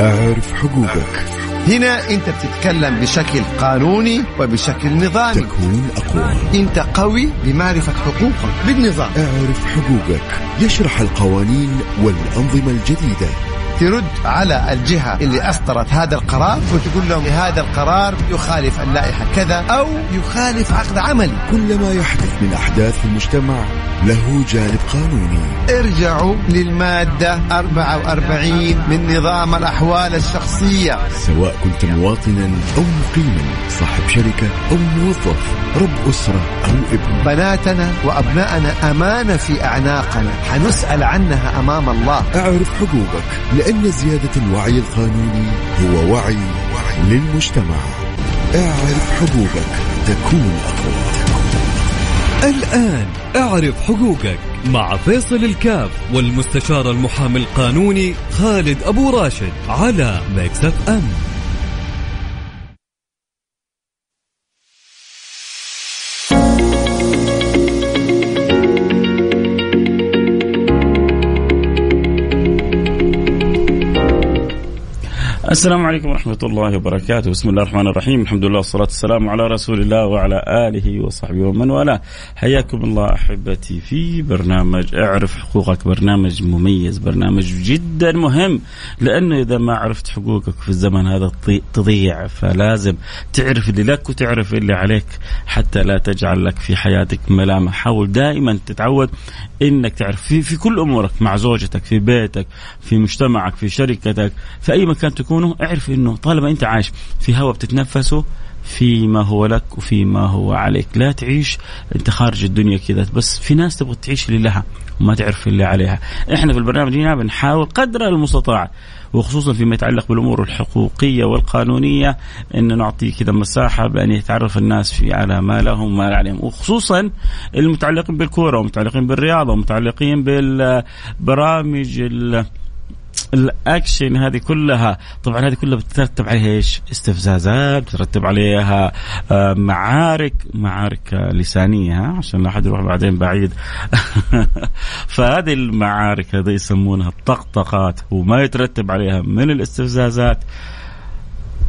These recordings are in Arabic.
اعرف حقوقك. هنا انت بتتكلم بشكل قانوني وبشكل نظامي. تكون أقوى. انت قوي بمعرفة حقوقك. بالنظام. اعرف حقوقك. يشرح القوانين والأنظمة الجديدة. ترد على الجهة اللي أصدرت هذا القرار وتقول لهم هذا القرار يخالف اللائحة كذا أو يخالف عقد عملي. كل ما يحدث من أحداث في المجتمع له جانب قانوني. ارجعوا للمادة 44 من نظام الأحوال الشخصية. سواء كنت مواطنا أو مقيما صاحب شركة أو موظف رب أسرة أو ابن. بناتنا وأبناءنا أمانة في أعناقنا. حنسأل عنها أمام الله. أعرف حقوقك لأن زيادة الوعي القانوني هو وعي للمجتمع. أعرف حقوقك تكون أقوى. الآن اعرف حقوقك مع فيصل الكاف والمستشار المحامي القانوني خالد أبو راشد على ميكس أف السلام عليكم ورحمة الله وبركاته. بسم الله الرحمن الرحيم. الحمد لله والصلاة والسلام على رسول الله وعلى آله وصحبه ومن والاه. حياكم الله أحبتي في برنامج اعرف حقوقك. برنامج مميز برنامج جدا مهم. لأنه إذا ما عرفت حقوقك في الزمن هذا تضي- تضيع. فلازم تعرف اللي لك وتعرف اللي عليك. حتى لا تجعل لك في حياتك ملامة حاول دائما تتعود إنك تعرف. في, في كل أمورك مع زوجتك في بيتك في مجتمعك في شركتك في أي مكان تكونه اعرف انه طالما انت عايش في هواء بتتنفسه فيما هو لك وفيما هو عليك. لا تعيش انت خارج الدنيا كذا بس في ناس تبغى تعيش اللي لها وما تعرف اللي عليها. إحنا في البرنامج هنا بنحاول قدر المستطاع وخصوصا فيما يتعلق بالأمور الحقوقية والقانونية إن نعطي كذا مساحة بأن يتعرف الناس في على ما لهم وما عليهم. وخصوصا المتعلقين بالكورة ومتعلقين بالرياضة ومتعلقين بالبرامج ال- الأكشن هذه كلها طبعا هذه كلها بتترتب عليها إيش؟ استفزازات بترتب عليها آه، معارك معارك لسانية ها؟ عشان لا أحد يروح بعدين بعيد. فهذه المعارك هذه يسمونها الطقطقات وما يترتب عليها من الاستفزازات.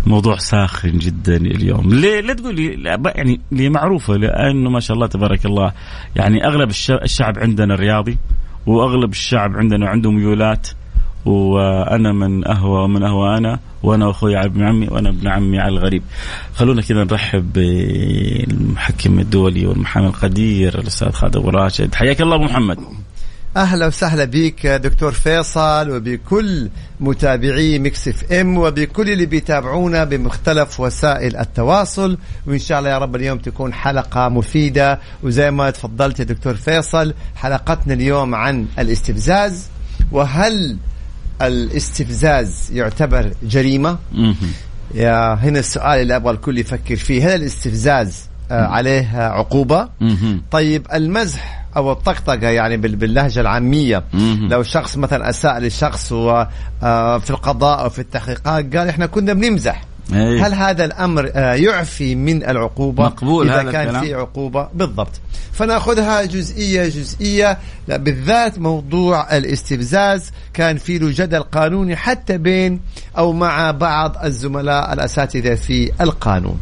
موضوع ساخن جدا اليوم. ليه؟ لا تقولي يعني ليه معروفة؟ لأنه ما شاء الله تبارك الله يعني أغلب الش- الشعب عندنا رياضي وأغلب الشعب عندنا عنده ميولات وأنا من أهوى ومن أهوى أنا وأنا واخوي ابن عمي وأنا ابن عمي على الغريب. خلونا كذا نرحب بالمحكم الدولي والمحامي القدير الأستاذ خالد ابو راشد حياك الله أبو محمد. أهلا وسهلا بك دكتور فيصل وبكل متابعي ميكس إف إم وبكل اللي بيتابعونا بمختلف وسائل التواصل وإن شاء الله يا رب اليوم تكون حلقة مفيدة وزي ما تفضلت يا دكتور فيصل حلقتنا اليوم عن الاستفزاز وهل الاستفزاز يعتبر جريمة؟ يا هنا السؤال اللي أبغى الكل يفكر فيه هل الاستفزاز آه، عليه عقوبة؟ طيب المزح أو الطقطقة يعني بال- باللهجة العامية. لو شخص مثلا أساء لشخص وفي القضاء أو في التحقيقات قال إحنا كنا بنمزح إيه. هل هذا الأمر آه، يعفي من العقوبة مقبول إذا كان الكلام؟ في عقوبة بالضبط فنأخذها جزئية جزئية بالذات موضوع الاستفزاز كان في له جدل قانوني حتى بين أو مع بعض الزملاء الأساتذة في القانون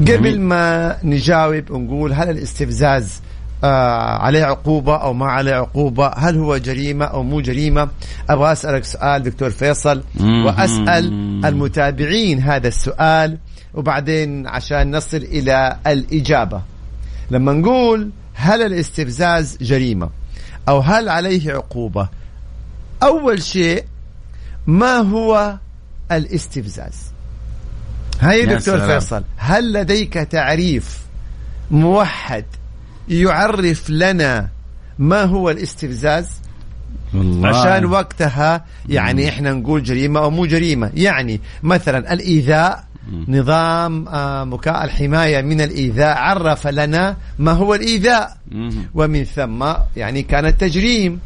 قبل. ما نجاوب ونقول هل الاستفزاز آه عليه عقوبة أو ما عليه عقوبة هل هو جريمة أو مو جريمة أبغى أسألك سؤال دكتور فيصل. وأسأل المتابعين هذا السؤال وبعدين عشان نصل إلى الإجابة لما نقول هل الاستفزاز جريمة أو هل عليه عقوبة أول شيء ما هو الاستفزاز هاي دكتور سلام. فيصل هل لديك تعريف موحد يعرف لنا ما هو الاستفزاز والله. عشان وقتها يعني إحنا نقول جريمة أو مو جريمة. يعني مثلا الإيذاء نظام آه، مكا الحماية من الإيذاء عرف لنا ما هو الإيذاء. ومن ثم يعني كان التجريم.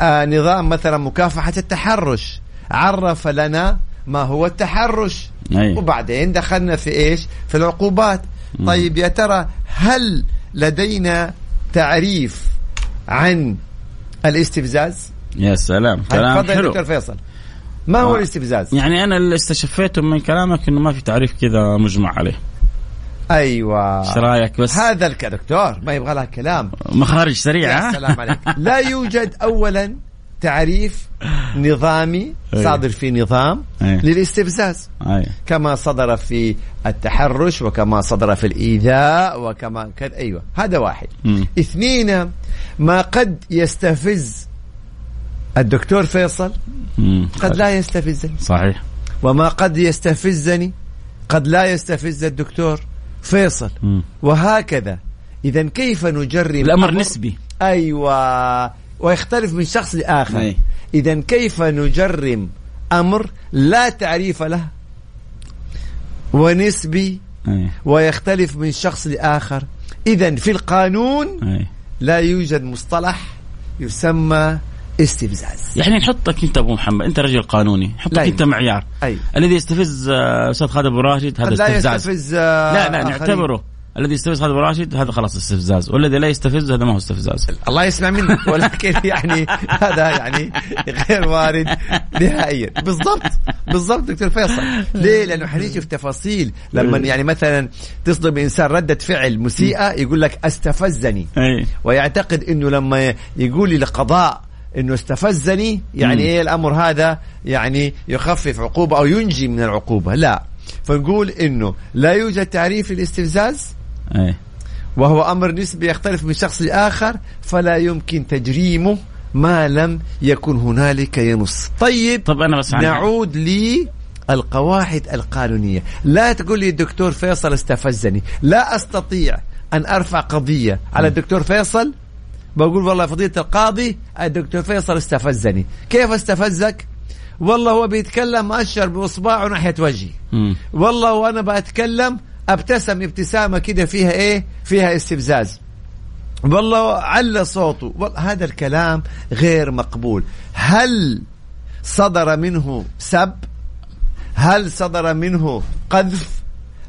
آه نظام مثلا مكافحة التحرش عرف لنا ما هو التحرش. وبعدين دخلنا في إيش؟ في العقوبات. طيب يا ترى هل لدينا تعريف عن الاستفزاز؟ يا سلام كلام يا حلو. دكتور فيصل. ما هو آه. الاستفزاز؟ يعني أنا اللي استشفيته من كلامك إنه ما في تعريف كذا مجمع عليه. أيوه. إيش رأيك بس؟ هذا الك- دكتور ما يبغى لها كلام. مخارج يا سريعه سلام عليك. لا يوجد اولا تعريف نظامي أي. صادر في نظام أي. للاستفزاز اي كما صدر في التحرش وكما صدر في الإيذاء وكما كذا أيوة هذا واحد. اثنين ما قد يستفز الدكتور فيصل. قد لا يستفزني صحيح وما قد يستفزني قد لا يستفز الدكتور فيصل. وهكذا إذا كيف نجرب الأمر أمر- نسبي أيوة ويختلف من شخص لآخر. أي. إذا كيف نجرم أمر لا تعريف له ونسبي اي ويختلف من شخص لآخر؟ إذا في القانون اي لا يوجد مصطلح يسمى استفزاز. يعني نحطك أنت أبو محمد أنت رجل قانوني نحطك لا أنت معيار. أي. الذي يستفز آه، أستاذ خالد أبو راشد هذا لا استفزاز. يستفز لا لا آخرين. نعتبره الذي يستفز ابو راشد هذا خلاص استفزاز. والذي لا يستفز هذا ما هو استفزاز. الله يسمع منك ولكن يعني هذا يعني غير وارد نهائيا. بالضبط بالضبط دكتور فيصل. ليه؟ لأنه في تفاصيل. لما يعني مثلا تصدر بانسان ردة فعل مسيئة يقول لك استفزني. ويعتقد إنه لما يقول لي القضاء إنه استفزني يعني. إيه الأمر هذا؟ يعني يخفف عقوبة أو ينجي من العقوبة. لا. فنقول إنه لا يوجد تعريف للاستفزاز اي وهو أمر نسبي يختلف من شخص لآخر فلا يمكن تجريمه ما لم يكن هنالك ينص. طيب طب أنا بس نعود للقواعد القانونية. لا تقول لي الدكتور فيصل استفزني. لا أستطيع أن أرفع قضية على الدكتور فيصل. بقول والله فضيلة القاضي الدكتور فيصل استفزني. كيف استفزك؟ والله هو بيتكلم أشر بإصبعه ناحية وجهي. والله وأنا بتكلم أبتسم ابتسامة كده فيها إيه؟ فيها استفزاز. والله على صوته. والله هذا الكلام غير مقبول. هل صدر منه سب؟ هل صدر منه قذف؟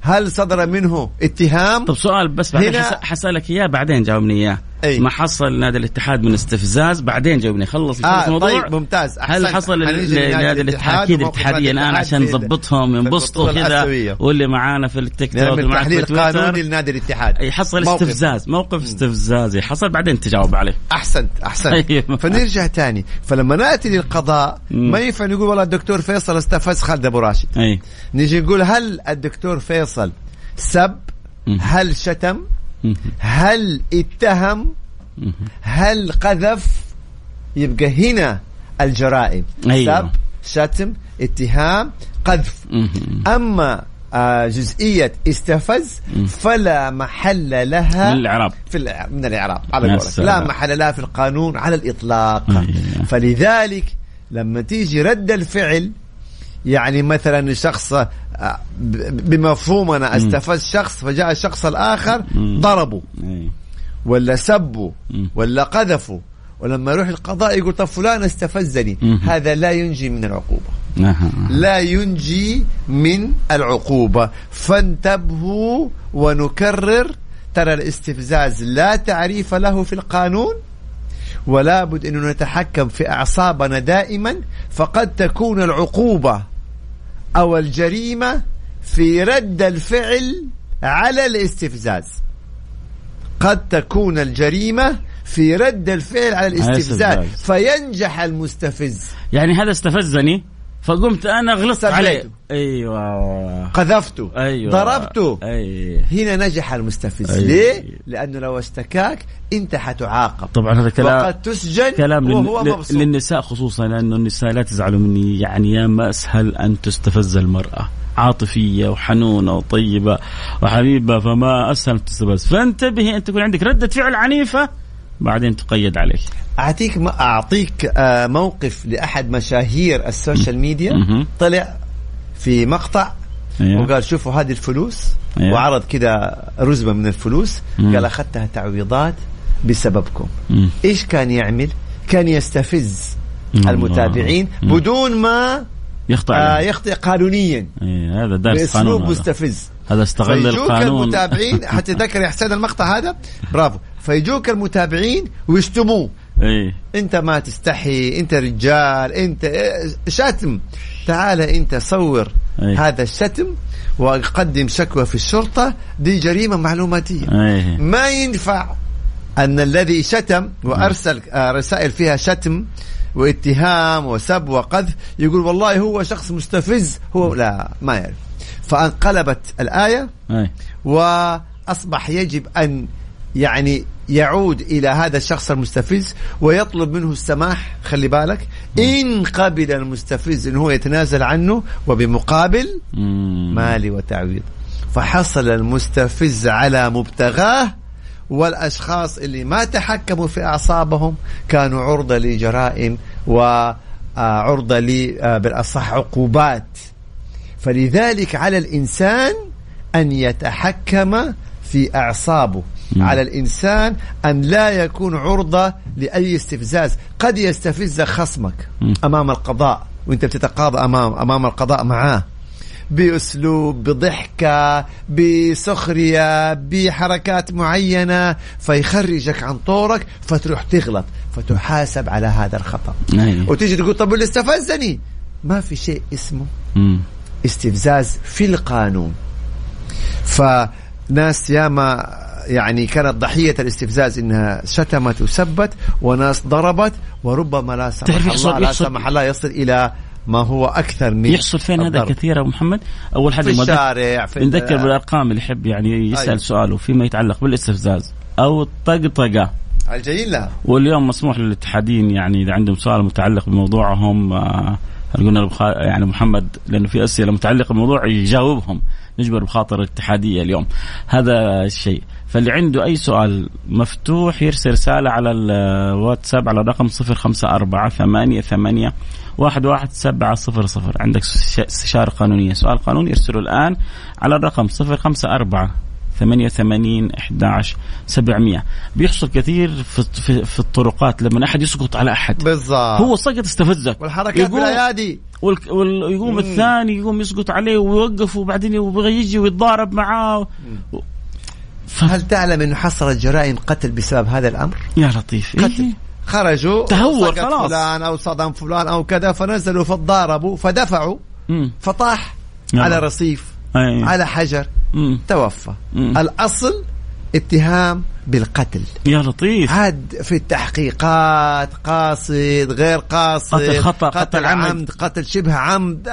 هل صدر منه اتهام؟ طب سؤال بس بعدين هنا-. حسألك إياه بعدين جاوبني إياه. أي. ما حصل نادي الاتحاد من استفزاز بعدين جاوبني خلص آه الموضوع طيب ممتاز هل أحسنت. حصل لنادي الاتحاد أكيد الاتحاديه الآن عشان نظبطهم ينبسطوا كذا. واللي معانا في التيك توك في تحليل قانوني لنادي الاتحاد يحصل موقف. استفزاز موقف استفزازي حصل بعدين تجاوب عليه أحسنت أحسنت أيوة. فنرجع تاني فلما نأتي للقضاء. ما ينفع نقول والله الدكتور فيصل استفز خالد أبو راشد أي نيجي نقول هل الدكتور فيصل سب. هل شتم. هل اتهم. هل قذف يبقى هنا الجرائم أيوة. سب شتم اتهام قذف. أما آه، جزئية استفز. فلا محل لها من الإعراب في من الإعراب على قولك. لا محل لها في القانون على الإطلاق أيوة. فلذلك لما تيجي رد الفعل يعني مثلا شخص بمفهومنا استفز شخص فجاء الشخص الآخر مم. ضربه أي. ولا سبه. ولا قذفه ولما يروح القضاء يقول طب فلان استفزني. هذا لا ينجي من العقوبة أها. لا ينجي من العقوبة فانتبهوا ونكرر ترى الاستفزاز لا تعريف له في القانون ولا بد أن نتحكم في أعصابنا دائما فقد تكون العقوبة أو الجريمة في رد الفعل على الاستفزاز. قد تكون الجريمة في رد الفعل على الاستفزاز. فينجح المستفز. يعني هذا استفزني؟ فقمت أنا غلطت. عليه. أيوه. قذفته. أيوه. ضربته. اي هنا نجح المستفز. أي. ليه؟ لأنه لو اشتكاك أنت حتعاقب. طبعا هذا كلام وقد تسجن كلام وهو لل... مبسوط. للنساء خصوصا لأنه النساء لا تزعلوا مني. يعني يا ما أسهل أن تستفز المرأة. عاطفية وحنونة وطيبة وحبيبة فما أسهل أن تستفز. فانتبهي أن تكون عندك ردة فعل عنيفة. بعدين تقيد عليك أعطيك ما أعطيك آه، موقف لأحد مشاهير السوشيال ميديا. طلع في مقطع أيوة. وقال شوفوا هذه الفلوس أيوة. وعرض كده رزمة من الفلوس مم. قال أخذتها تعويضات بسببكم مم. إيش كان يعمل؟ كان يستفز الله. المتابعين مم. بدون ما يخطئ آه. يخطئ قانونيا إيه هذا دارس بأسلوب. مستفز هذا استغل فيجوك القانون. المتابعين حتى تذكر يا حسين المقطع هذا. برافو. فيجوك المتابعين ويشتموه. إيه انت ما تستحي انت رجال انت شتم. تعال انت صور أيه. هذا الشتم وقدم شكوى في الشرطة دي جريمة معلوماتية. إيه ما ينفع أن الذي شتم وأرسل آه، رسائل فيها شتم واتهام وسب وقذف يقول والله هو شخص مستفز هو لا ما يعرف. فانقلبت الآية إيه وأصبح يجب أن يعني يعود إلى هذا الشخص المستفز ويطلب منه السماح خلي بالك إن قبل المستفز أنه هو يتنازل عنه وبمقابل. مالي وتعويض. فحصل المستفز على مبتغاه والأشخاص اللي ما تحكموا في أعصابهم كانوا عرضة لجرائم وعرضة ل آه، بالأصح عقوبات. فلذلك على الإنسان أن يتحكم في أعصابه. مم. على الإنسان أن لا يكون عرضة لأي استفزاز. قد يستفز خصمك مم. أمام القضاء وأنت بتتقاضى أمام أمام القضاء معاه. بأسلوب بضحكة بسخرية بحركات معينة فيخرجك عن طورك فتروح تغلط فتحاسب على هذا الخطأ. إيه وتيجي تقول طب اللي استفزني؟ ما في شيء اسمه. مم. استفزاز في القانون. فناس ياما يعني كانت ضحية الاستفزاز إنها شتمت وسبت وناس ضربت وربما لا سمح يحصل- الله لا يحصل- سمح الله يصل إلى ما هو أكثر من يحصل فين هذا الضرب. كثير يا أبو محمد. أول حاجة في الشارع في بنذكر ال- بالأرقام اللي يحب يعني يسأل أيوة. سؤاله فيما يتعلق بالاستفزاز. أو الطقطقة. الجايين لا واليوم مسموح للاتحادين يعني إذا عندهم سؤال متعلق بموضوعهم آه، قلنا يعني محمد لأنه في أسئلة متعلقة بالموضوع يجاوبهم. نجبر بخاطر الاتحادية اليوم. هذا الشيء. فاللي عنده أي سؤال مفتوح يرسل رسالة على الواتساب على الرقم 054 8 8 واحد واحد سبعة صفر صفر. عندك استشارة قانونية. سؤال قانوني ارسله الآن على الرقم صفر خمسة أربعة ثمانية وثمانين أحداش سبعمية بيحصل كثير في, في, في الطرقات لما أحد يسقط على أحد بالضبط هو سقط استفزك والحركات بالايادي ويقوم الثاني يقوم يسقط عليه ويوقف وبعدين يبغى يجي ويتضارب معاه ف... هل تعلم انه حصلت جرائم قتل بسبب هذا الأمر؟ يا لطيف قتل. إيه؟ خرجوا تهور خلاص. فلان أو صدم فلان أو كذا فنزلوا فتضاربوا فدفعوا مم. فطاح. على رصيف أي. على حجر مم. توفى مم. الأصل اتهام بالقتل يا لطيف عاد في التحقيقات قاصد غير قاصد قتل خطأ، قتل, قتل عمد. عمد قتل شبه عمد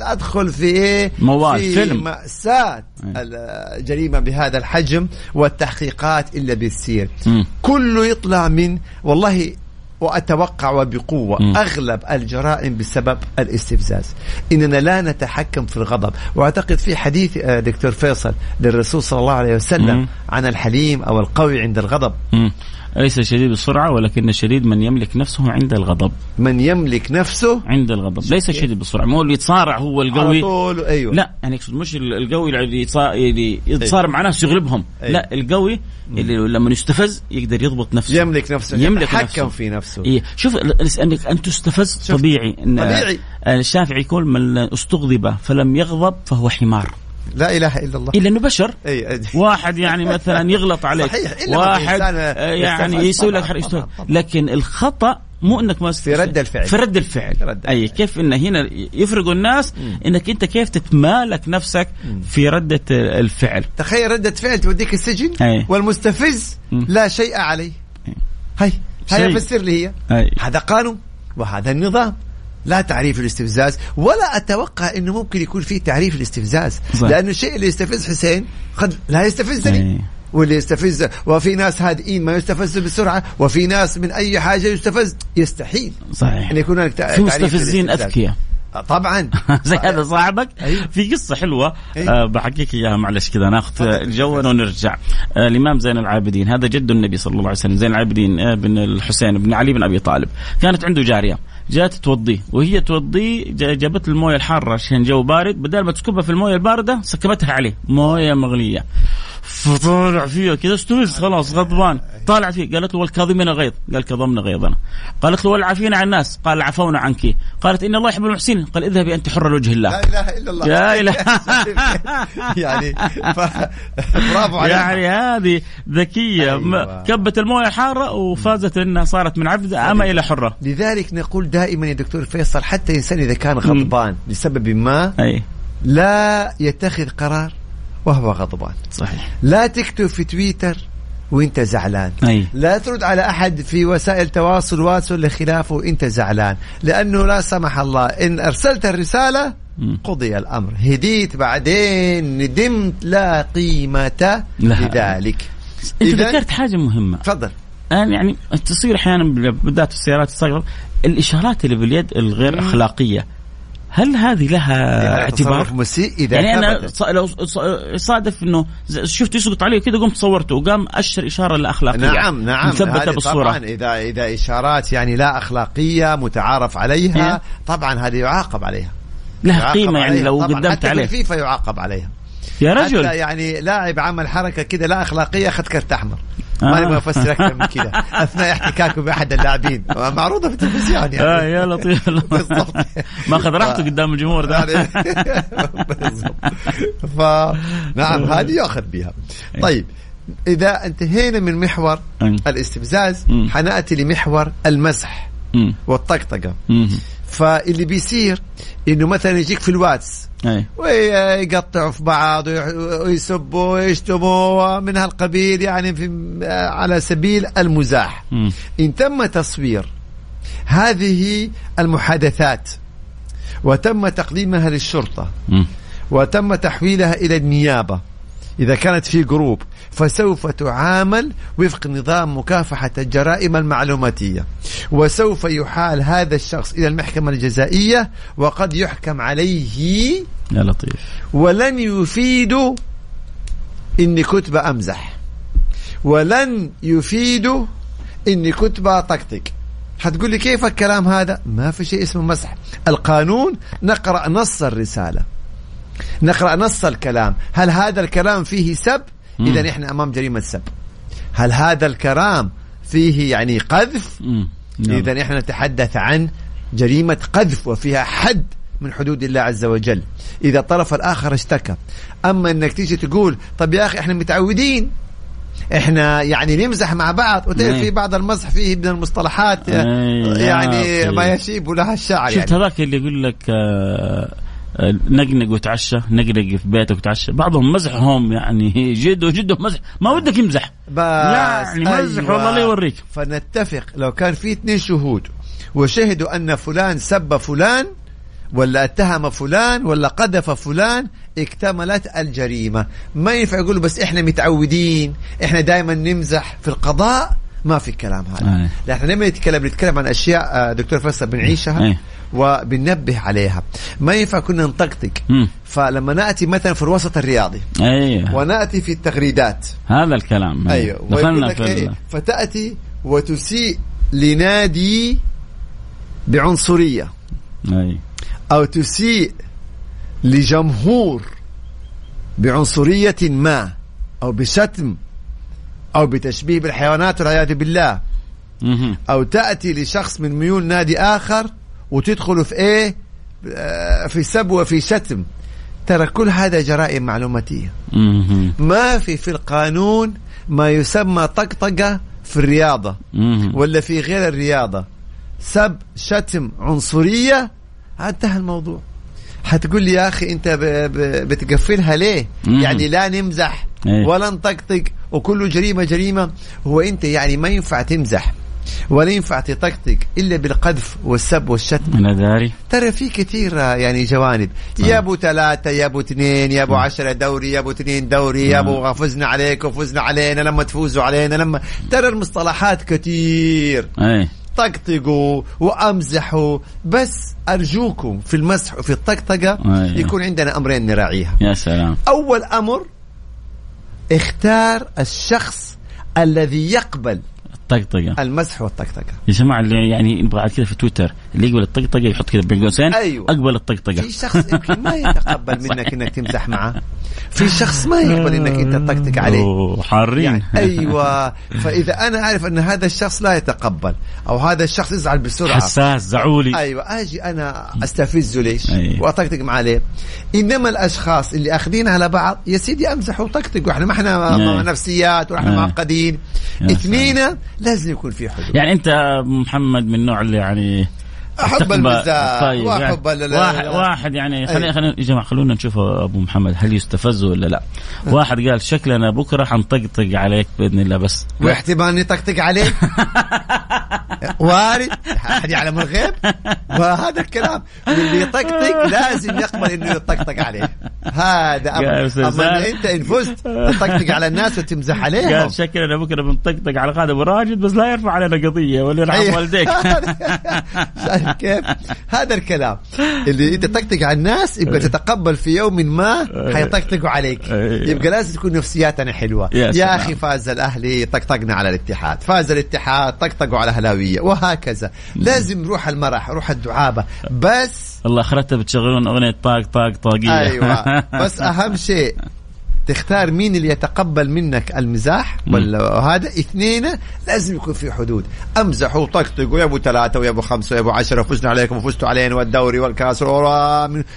أدخل في إيه موال، في فيلم. مأساة. الجريمة بهذا الحجم والتحقيقات إلا بالسير مم. كله يطلع من والله وأتوقع وبقوة مم. أغلب الجرائم بسبب الاستفزاز. إننا لا نتحكم في الغضب. وأعتقد في حديث آه، دكتور فيصل للرسول صلى الله عليه وسلم مم. عن الحليم أو القوي عند الغضب. مم. ليس شديد السرعة؟ ولكن الشديد من يملك نفسه عند الغضب. من يملك نفسه؟ عند الغضب. ليس شديد. بالسرعة مو اللي يتصارع هو على القوي طول أيوه. لا يعني يقصد مش ال- القوي اللي يتصا- اللي يتصارع مع ناس يغلبهم. أيوة. لا القوي اللي لما يستفز يقدر يضبط نفسه. يملك نفسه يملك يتحكم نفسه. في نفسه. إيه شوف انك ان تستفز. طبيعي طبيعي. آه، الشافعي يقول من استغضب فلم يغضب فهو حمار لا إله إلا الله إلا إنه بشر اي أي. واحد يعني مثلا يغلط عليك صحيح، إلا واحد آه، يعني. يسوي لك. لكن الخطأ مو إنك ما في رد الفعل. في رد الفعل في رد أي الفعل. كيف إن هنا يفرقوا الناس إنك أنت كيف تتمالك نفسك في ردة الفعل تخيل ردة فعل توديك السجن أي. والمستفز مم. لا شيء عليه شيء. هيا فسر لي هي. أي. هذا قانون وهذا النظام. لا تعريف الاستفزاز ولا أتوقع إنه ممكن يكون في تعريف الاستفزاز. صح. لأنه الشيء اللي يستفز حسين قد لا يستفزني. أي. واللي يستفز وفي ناس هادئين ما يستفز بسرعة وفي ناس من أي حاجة يستفز يستحيل. صحيح. أن يكون هناك تع- في تعريف مستفزين. أذكياء. طبعا. زي هذا صاحبك؟ أيوه. في قصة حلوة. أيوه. أه بحكيك إياها معلش كذا. ناخذ. جوا ونرجع. أه الإمام زين العابدين. هذا جد النبي صلى الله عليه وسلم. زين العابدين آه، بن الحسين بن علي بن أبي طالب. كانت عنده جارية. جات توضيه وهي توضيه جا- جابت الموية الحارة عشان جو بارد. بدل ما تسكبها في الموية الباردة سكبتها عليه. موية مغلية. فطالع فيها كذا استفز خلاص غضبان. طالع فيه قالت له والكاظمين الغيظ قال كظمنا غيظنا. قالت له والعافين عن الناس. قال عفونا عنك. قالت إن الله يحب المحسنين. قال اذهبي أنت حره لوجه الله لا إله إلا الله. لا إله. يعني ف... برافو عليك. يعني هذه ذكية. أيوة. كبت الموية الحاره وفازت انها صارت من عبد أما إلى حرة. لذلك نقول دائما يا دكتور فيصل حتى الإنسان إذا كان غضبان لسبب ما لا يتخذ قرار. وهو غضبان. صحيح. لا تكتب في تويتر وانت زعلان. أي. لا ترد على أحد في وسائل تواصل واتساب لخلافه وانت زعلان. لأنه لا سمح الله إن أرسلت الرسالة. قضي الأمر. هديت بعدين ندمت لا قيمة لها. لذلك. انت ذكرت حاجة مهمة. تفضل. الآن يعني تصير أحيانا بالذات في السيارات الصغيرة الإشارات اللي باليد الغير أخلاقية. هل هذه لها اعتبار؟ مسيء إذا يعني أنا لو صادف إنه شفت يسقط عليه كذا قمت صورته وقام أشر إشارة لا اخلاقيه نعم نعم مثبتة بالصورة طبعا إذا إذا إشارات يعني لا أخلاقية متعارف عليها إيه. طبعا هذه يعاقب عليها لها قيمة يعني عليها. لو. قدمت حتى في عليه الفيفا يعاقب عليها يا حتى رجل يعني لاعب عمل حركة كده لا أخلاقية اخذ كرت احمر. ما نبغى أفسر أكثر من كذا. أثناء احتكاكه بأحد اللاعبين. معروضة في التلفزيون يعني. آه يا لطيف بالضبط. ما أخذ راحته قدام الجمهور ده. يعني. بالضبط. فنعم هذه يؤخذ بها. طيب إذا انتهينا من محور أي. الاستفزاز. حنأتي لمحور المزح. مم. والطقطقة مم. فاللي بيصير إنه مثلا يجيك في الواتس أي ويقطعوا في بعض ويسبوا ويشتموا من هالقبيل يعني في على سبيل المزاح مم. إن تم تصوير هذه المحادثات وتم تقديمها للشرطة مم. وتم تحويلها إلى النيابة إذا كانت في جروب فسوف تعامل وفق نظام مكافحة الجرائم المعلوماتية. وسوف يحال هذا الشخص إلى المحكمة الجزائية وقد يحكم عليه يا لطيف. ولن يفيدوا إني كنت بامزح ولن يفيدوا إني كنت بطقطق حتقول لي كيف الكلام هذا؟ ما في شيء اسمه مسح. القانون نقرأ نص الرسالة. نقرأ نص الكلام هل هذا الكلام فيه سب مم. اذا إحنا أمام جريمة سب هل هذا الكلام فيه يعني قذف. نعم. إذا إحنا نتحدث عن جريمة قذف وفيها حد من حدود الله عز وجل إذا الطرف الآخر اشتكى أما أنك تيجي تقول طب يا أخي إحنا متعودين إحنا يعني نمزح مع بعض وتعرف نعم. في بعض المزح فيه من المصطلحات يعني. ما يشيب لها الشعر شفت يعني هذاك اللي يقول لك آه، نقنق وتعشى نقنق في بيتك وتعشى. بعضهم مزحهم يعني جد وجد مزح. ما ودك يمزح. بس يعني مزح والله لا يوريك. فنتفق لو كان في اثنين شهود وشهدوا أن فلان سب فلان ولا اتهم فلان ولا قذف فلان اكتملت الجريمة. ما ينفع يقولوا بس إحنا متعودين إحنا دائما نمزح. في القضاء ما في الكلام هذا. لا إحنا لما نتكلم نتكلم عن أشياء آه، دكتور فيصل بنعيشها. أي. وبننبه عليها. ما ينفع كنا نطقطق. فلما نأتي مثلا في الوسط الرياضي أيوه. ونأتي في التغريدات. هذا الكلام. أيوه. ويقول دخلنا في ال- فتأتي وتسيء لنادي بعنصرية. أي. أو تسيء لجمهور بعنصرية ما أو بشتم أو بتشبيه بالحيوانات والعياذ بالله. أو تأتي لشخص من ميول نادي آخر وتدخل في إيه؟ آه، في سب وفي شتم. ترى كل هذا جرائم معلوماتية. مهم. ما في في القانون ما يسمى طقطقة في الرياضة مهم. ولا في غير الرياضة. سب شتم عنصرية. انتهى الموضوع. حتقول لي يا أخي أنت بتقفلها ليه؟ يعني لا نمزح إيه. ولا نطقطق وكله جريمة جريمة. هو أنت يعني ما ينفع تمزح. ولا ينفع تطقطق إلا بالقذف والسب والشتم. أنا داري. ترى في كثير يعني جوانب. يا أبو ثلاثة يا أبو اثنين يا أبو عشرة دوري يا أبو اثنين دوري يا أبو فزنا عليك وفزنا علينا لما تفوزوا علينا لما ترى المصطلحات كثير. أي. طقطقوا وأمزحوا. بس أرجوكم في المسح وفي الطقطقة أيوة. يكون عندنا أمرين نراعيها. يا سلام. أول أمر اختار الشخص الذي يقبل الطقطقه المسح والطقطقة. يا جماعة اللي يعني يبغى بعد كذا في تويتر. اللي يقبل الطقطقة يحط كذا بين قوسين أيوة. أقبل الطقطقة. في شخص يمكن ما يتقبل منك إنك تمزح معه. في شخص ما يقبل إنك أنت تطقطق عليه. حارين. يعني أيوه. فإذا أنا أعرف أن هذا الشخص لا يتقبل أو هذا الشخص يزعل بسرعة. حساس زعولي. أيوه. أجي أنا استفزه ليش؟ أيوة. وأطقطق معه ليه؟ إنما الأشخاص اللي أخذين على بعض يا سيدي امزح وطقطق وإحنا ما إحنا أيوة. نفسيات وإحنا أيوة. معقدين. اثنين لازم يكون في حدود. يعني أنت محمد من النوع اللي يعني أحب المزاح طيب وأحب يعني ال- واحد, واحد يعني خلينا. خلينا يا جماعة خلونا نشوف أبو محمد هل يستفز ولا لا. واحد قال شكلنا بكرة حنطقطق عليك بإذن الله بس. واحتمال إني طقطق عليه وارد احد يعلم الغيب. وهذا الكلام. واللي يطقطق لازم يقبل إنه يطقطق عليه. هذا اما. إن أنت إن فزت تطقطق على الناس وتمزح عليهم. قال شكلنا بكرة بنطقطق على خالد أبو راشد بس لا يرفع علينا قضية ولا يرحم. والديك. كيف؟ هذا الكلام. اللي انت تطقطق على الناس يبقى تتقبل في يوم ما حيطقطقوا عليك. أيوة. يبقى لازم تكون نفسياتنا حلوة. يا. أخي فاز الأهلي طقطقنا على الاتحاد. فاز الاتحاد طقطقوا على هلاويه وهكذا. لازم روح المرح روح الدعابة. بس الله اخرتها بتشغلون أغنية طاق طاق طاقية. أيوه. بس أهم شيء تختار مين اللي يتقبل منك المزاح ولا هذا اثنين لازم يكون في حدود امزحوا وطقطقوا يا ابو ثلاثة ويا ابو خمسة ويا ابو عشرة وفزنا عليكم وفزتوا علينا والدوري والكاس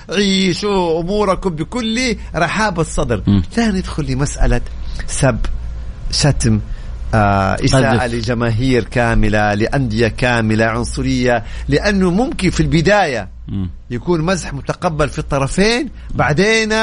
عيشوا أموركم بكل رحابه الصدر. لا ندخل لمسألة سب شتم آه إساءة قذف. لجماهير كاملة لأندية كاملة عنصرية لأنه ممكن في البداية. يكون مزح متقبل في الطرفين بعدين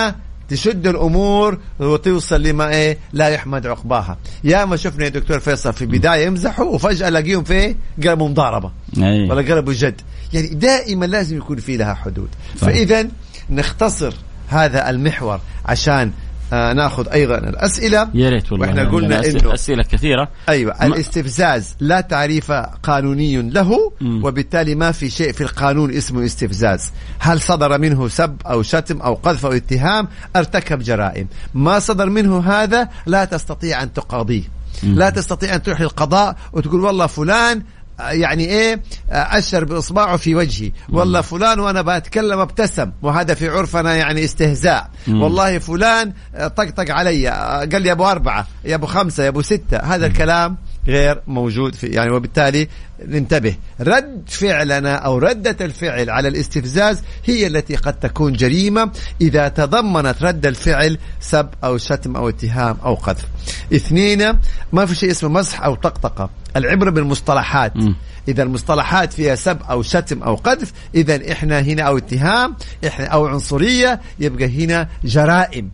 تشد الأمور وتوصل لما إيه لا يحمد عقباها يا ما شفنا يا دكتور فيصل في بداية يمزحوا وفجأة الاقيهم في؟ قلبوا مضاربة أيوة. ولا قلبوا جد يعني دائما لازم يكون في لها حدود. فإذا نختصر هذا المحور عشان آه ناخذ أيضا الأسئلة. يا ريت والله وإحنا قلنا انه أسئلة كثيرة. أيوه ما- الاستفزاز لا تعريف قانوني له مم. وبالتالي ما في شيء في القانون اسمه استفزاز. هل صدر منه سب أو شتم أو قذف أو اتهام؟ ارتكب جرائم. ما صدر منه هذا لا تستطيع أن تقاضيه. لا تستطيع أن تروح للقضاء وتقول والله فلان يعني إيه اشر بإصبعه في وجهي. والله فلان وأنا بتكلم أبتسم وهذا في عرفنا يعني استهزاء. مم. والله فلان آه، طقطق علي آه، قال لي أبو أربعة يا أبو خمسة يا أبو ستة. هذا الكلام غير موجود في يعني وبالتالي ننتبه رد فعلنا أو ردة الفعل على الاستفزاز هي التي قد تكون جريمة إذا تضمنت رد الفعل سب أو شتم أو اتهام أو قذف. اثنين ما في شيء اسمه مسح أو طقطقة. العبرة بالمصطلحات. مم. إذا المصطلحات فيها سب أو شتم أو قذف إذا إحنا هنا أو اتهام إحنا أو عنصرية يبقى هنا جرائم.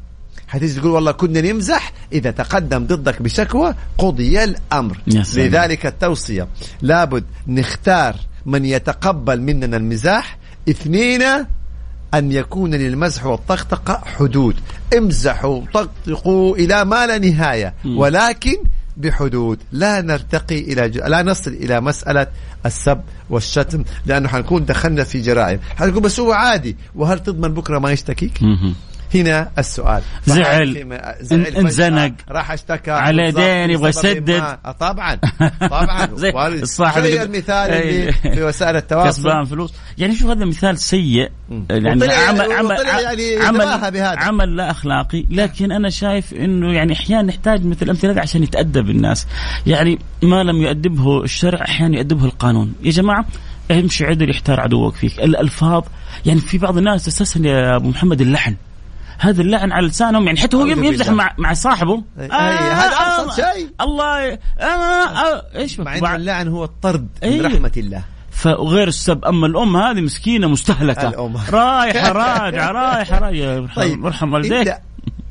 حتيجي تقول والله كنا نمزح إذا تقدم ضدك بشكوى قضي سلام. لذلك التوصية. لابد نختار من يتقبل مننا المزاح. اثنين أن يكون للمزح والطقطقة حدود. امزحوا طقطقوا إلى ما لا نهاية. ولكن بحدود. لا نرتقي إلى ج... لا نصل إلى مسألة السب والشتم لأنه حنكون دخلنا في جرائم. حنقول بس هو عادي. وهل تضمن بكرة ما يشتكيك. هنا السؤال. زعل. زعل انزنق. راح أشتكى على بالضبط دين، يبغى يسدد. طبعا. طبعا. الصاحب المثال أي- اللي في وسائل التواصل. كسبان فلوس. يعني شوف هذا مثال سيء. يعني عمل عمل يعني عمل. عمل لا أخلاقي. لكن أنا شايف إنه يعني أحيانا نحتاج مثل الامثله هذه عشان يتأدب الناس. يعني ما لم يؤدبه الشرع أحيانا يؤدبه القانون. يا جماعة امشي عدل يحتار عدوك فيك. الألفاظ. يعني في بعض الناس تستسهل يا أبو محمد اللحن. هذا اللعن على لسانهم يعني حتى هو يمزح. مع مع صاحبه أي- هذا أبسط شيء. الله آه آه إيش مع؟ انه اللعن هو الطرد. من رحمة الله فغير السب أما الأم هذه مسكينة مستهلكة الأم. رايحة راجعة رايحة راجعه طيب ارحم والديك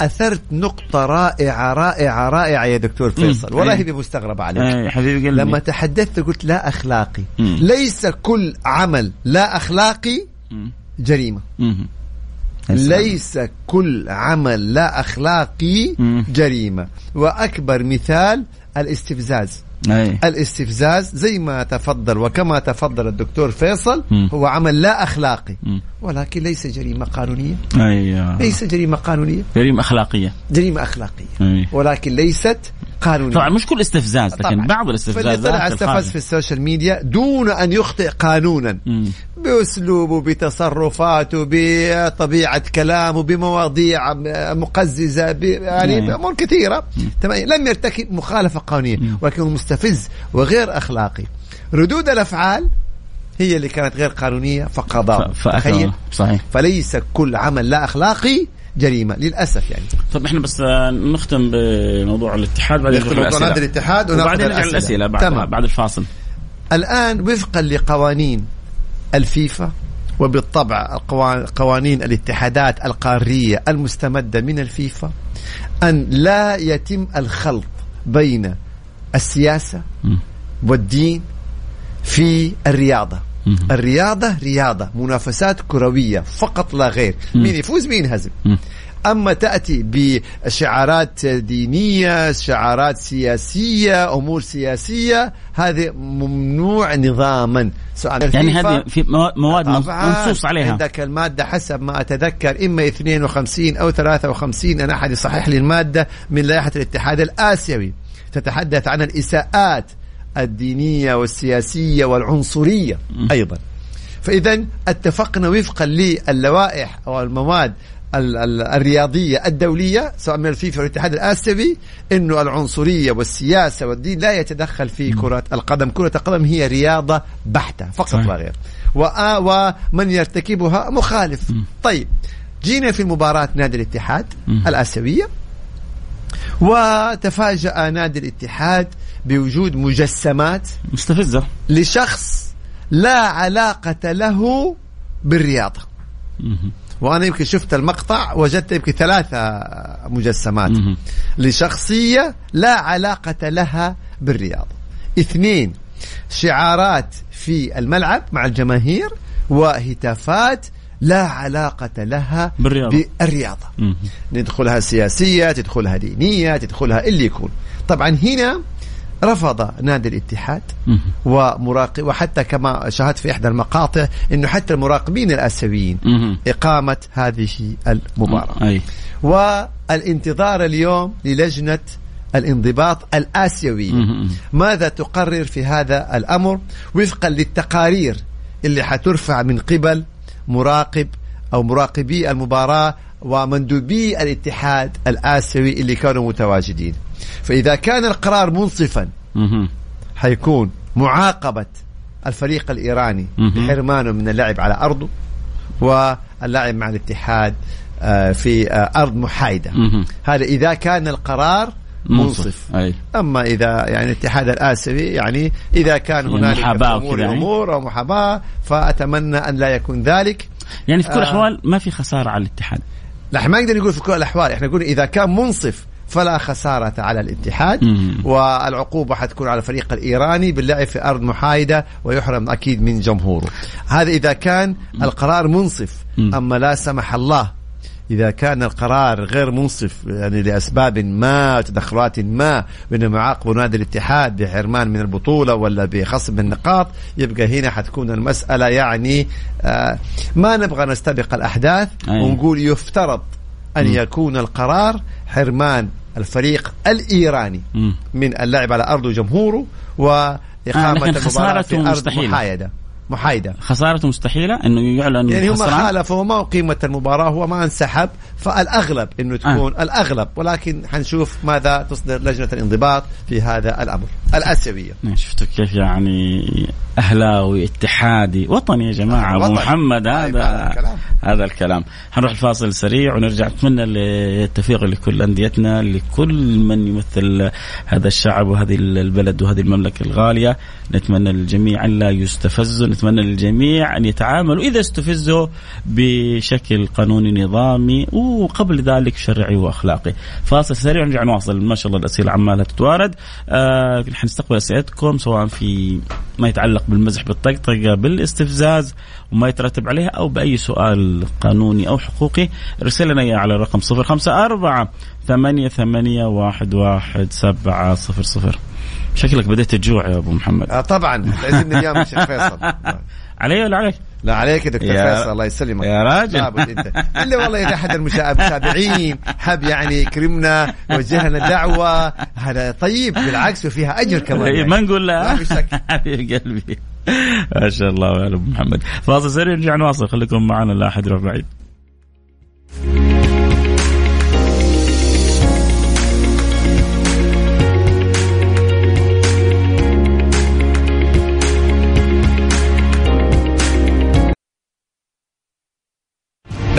أثرت نقطة رائعة رائعة رائعة يا دكتور فيصل مم. والله. هي مستغربه عليك حبيبي قلبي لما تحدثت قلت لا أخلاقي مم. ليس كل عمل لا أخلاقي مم. جريمة مم. سلام. ليس كل عمل لا أخلاقي مم. جريمة. وأكبر مثال الاستفزاز. أي. الاستفزاز زي ما تفضل وكما تفضل الدكتور فيصل مم. هو عمل لا أخلاقي. مم. ولكن ليس جريمة قانونية. أي. ليس جريمة قانونية. جريمة أخلاقية. جريمة أخلاقية. أي. ولكن ليست قانونية طبعا مش كل استفزاز لكن طبعاً. بعض فاللي الاستفزازات طلع استفز. في السوشيال ميديا دون أن يخطئ قانونا. باسلوبه بتصرفاته بطبيعه كلامه بمواضيع مقززة يعني. امور كثيرة تمام لم يرتكب مخالفة قانونية ولكنه مستفز وغير أخلاقي ردود الأفعال هي اللي كانت غير قانونية فقضاء تخيل. صحيح فليس كل عمل لا أخلاقي جريمة للأسف يعني طب إحنا بس آه، نختم بموضوع الاتحاد بعدين ندخل موضوع الأسئلة. نادي الاتحاد وناخذ وبعدين نرجع. للأسئلة بعد تمام. بعد الفاصل الآن وفقا لقوانين الفيفا وبالطبع القوان- قوانين الاتحادات القارية المستمدة من الفيفا أن لا يتم الخلط بين السياسة مم. والدين في الرياضة مم. الرياضة رياضة منافسات كروية فقط لا غير. مين يفوز مين ينهزم مم. أما تأتي بشعارات دينية شعارات سياسية أمور سياسية هذه ممنوع نظاما. سواء يعني هذه في مو- مواد منصوص عليها. عندك المادة حسب ما أتذكر إما 52 أو 53 أنا أحد يصحح لي المادة من لائحة الاتحاد الآسيوي. تتحدث عن الإساءات الدينية والسياسية والعنصرية أيضا. فإذا اتفقنا وفقا للوائح أو المواد ال- ال- الرياضية الدولية سواء من الفيفا والاتحاد الآسيوي أنه العنصرية والسياسة والدين لا يتدخل في كرة القدم. كرة القدم هي رياضة بحتة فقط صحيح. لا غير. وآ- ومن يرتكبها مخالف. طيب جينا في مباراة نادي الاتحاد. الآسيوية. وتفاجأ نادي الاتحاد بوجود مجسمات مستفزة لشخص لا علاقة له بالرياضة. وأنا يمكن شفت المقطع وجدت يمكن ثلاثة مجسمات. لشخصية لا علاقة لها بالرياضة اثنين شعارات في الملعب مع الجماهير وهتافات لا علاقة لها بالرياضة. بالرياضة. ندخلها سياسية تدخلها دينية تدخلها اللي يكون طبعا هنا رفض نادي الاتحاد. ومراقب وحتى كما شاهدت في إحدى المقاطع إنه حتى المراقبين الآسيويين. إقامة هذه المباراة والانتظار اليوم للجنة الانضباط الآسيوية مهم. ماذا تقرر في هذا الأمر وفقا للتقارير اللي حترفع من قبل مراقب أو مراقبي المباراة ومندوبي الاتحاد الآسيوي اللي كانوا متواجدين فإذا كان القرار منصفا. حيكون معاقبة الفريق الإيراني. بحرمانه من اللعب على أرضه واللعب مع الاتحاد آه، في آه، أرض محايدة. هذا إذا كان القرار منصف أي أما إذا يعني الاتحاد الآسيوي يعني إذا كان يعني هنالك محاباة أمور وكذا يعني؟ أمور أو محاباة فأتمنى أن لا يكون ذلك يعني في كل آه. الأحوال ما في خسارة على الاتحاد لا إحنا ما نقدر نقول في كل الأحوال إحنا نقول إذا كان منصف فلا خسارة على الاتحاد مم. والعقوبة حتكون على الفريق الإيراني باللعب في أرض محايدة ويحرم أكيد من جمهوره هذا إذا كان القرار منصف مم. أما لا سمح الله إذا كان القرار غير منصف يعني لأسباب ما تدخلات ما بأنهم يعاقبوا نادي الاتحاد بحرمان من البطولة ولا بخصم النقاط يبقى هنا حتكون المسألة يعني آه ما نبغى نستبق الأحداث أي. ونقول يفترض أن. يكون القرار حرمان الفريق الإيراني مم. من اللعب على أرضه جمهوره وإقامة آه، خسارته في أرض مستحيلة. محايدة محايدة خسارته مستحيلة إنه يعلن يعني هم خالفوا ما قيمة المباراة هو ما انسحب فالأغلب أنه تكون آه. الأغلب ولكن حنشوف ماذا تصدر لجنة الانضباط في هذا الأمر الآسيوية شفتوا كيف يعني أهلاوي اتحادي وطني يا جماعة أبو وطني. محمد طيب، هذا هذا الكلام. هذا الكلام. حنروح الفاصل سريع ونرجع نتمنى التوفيق لكل أنديتنا لكل من يمثل هذا الشعب وهذه البلد وهذه المملكة الغالية. نتمنى للجميع أن لا يستفزوا نتمنى للجميع أن يتعاملوا إذا استفزوا بشكل قانوني نظامي وقبل ذلك شرعي وأخلاقي. فاصل سريع ونرجع نواصل. ما شاء الله الأسئلة عمالها تتوارد. آه حنستقبل أسئلتكم سواء في ما يتعلق بالمزح بالطقطقة بالاستفزاز وما يترتب عليها أو بأي سؤال قانوني أو حقوقي. ارسل لنا إياه على الرقم 054 ثمانية ثمانية واحد واحد سبعة صفر صفر. شكلك بديت تجوع يا أبو محمد. آه طبعا اليوم يا شيخ فيصل. علي ولا عليك؟ لا عليك يا دكتور يا- فيصل الله يسلمك. يا راجل. أنت. إلا والله إذا أحد المتابعين حب يعني يكرمنا يوجه لنا دعوة. هذا طيب بالعكس وفيها أجر كمان إيه، يعني. ما نقول لا. حبيب قلبي. ما شاء الله يا ابو محمد. فاصل سريع نرجع نواصل. خليكم معنا لا احد يروح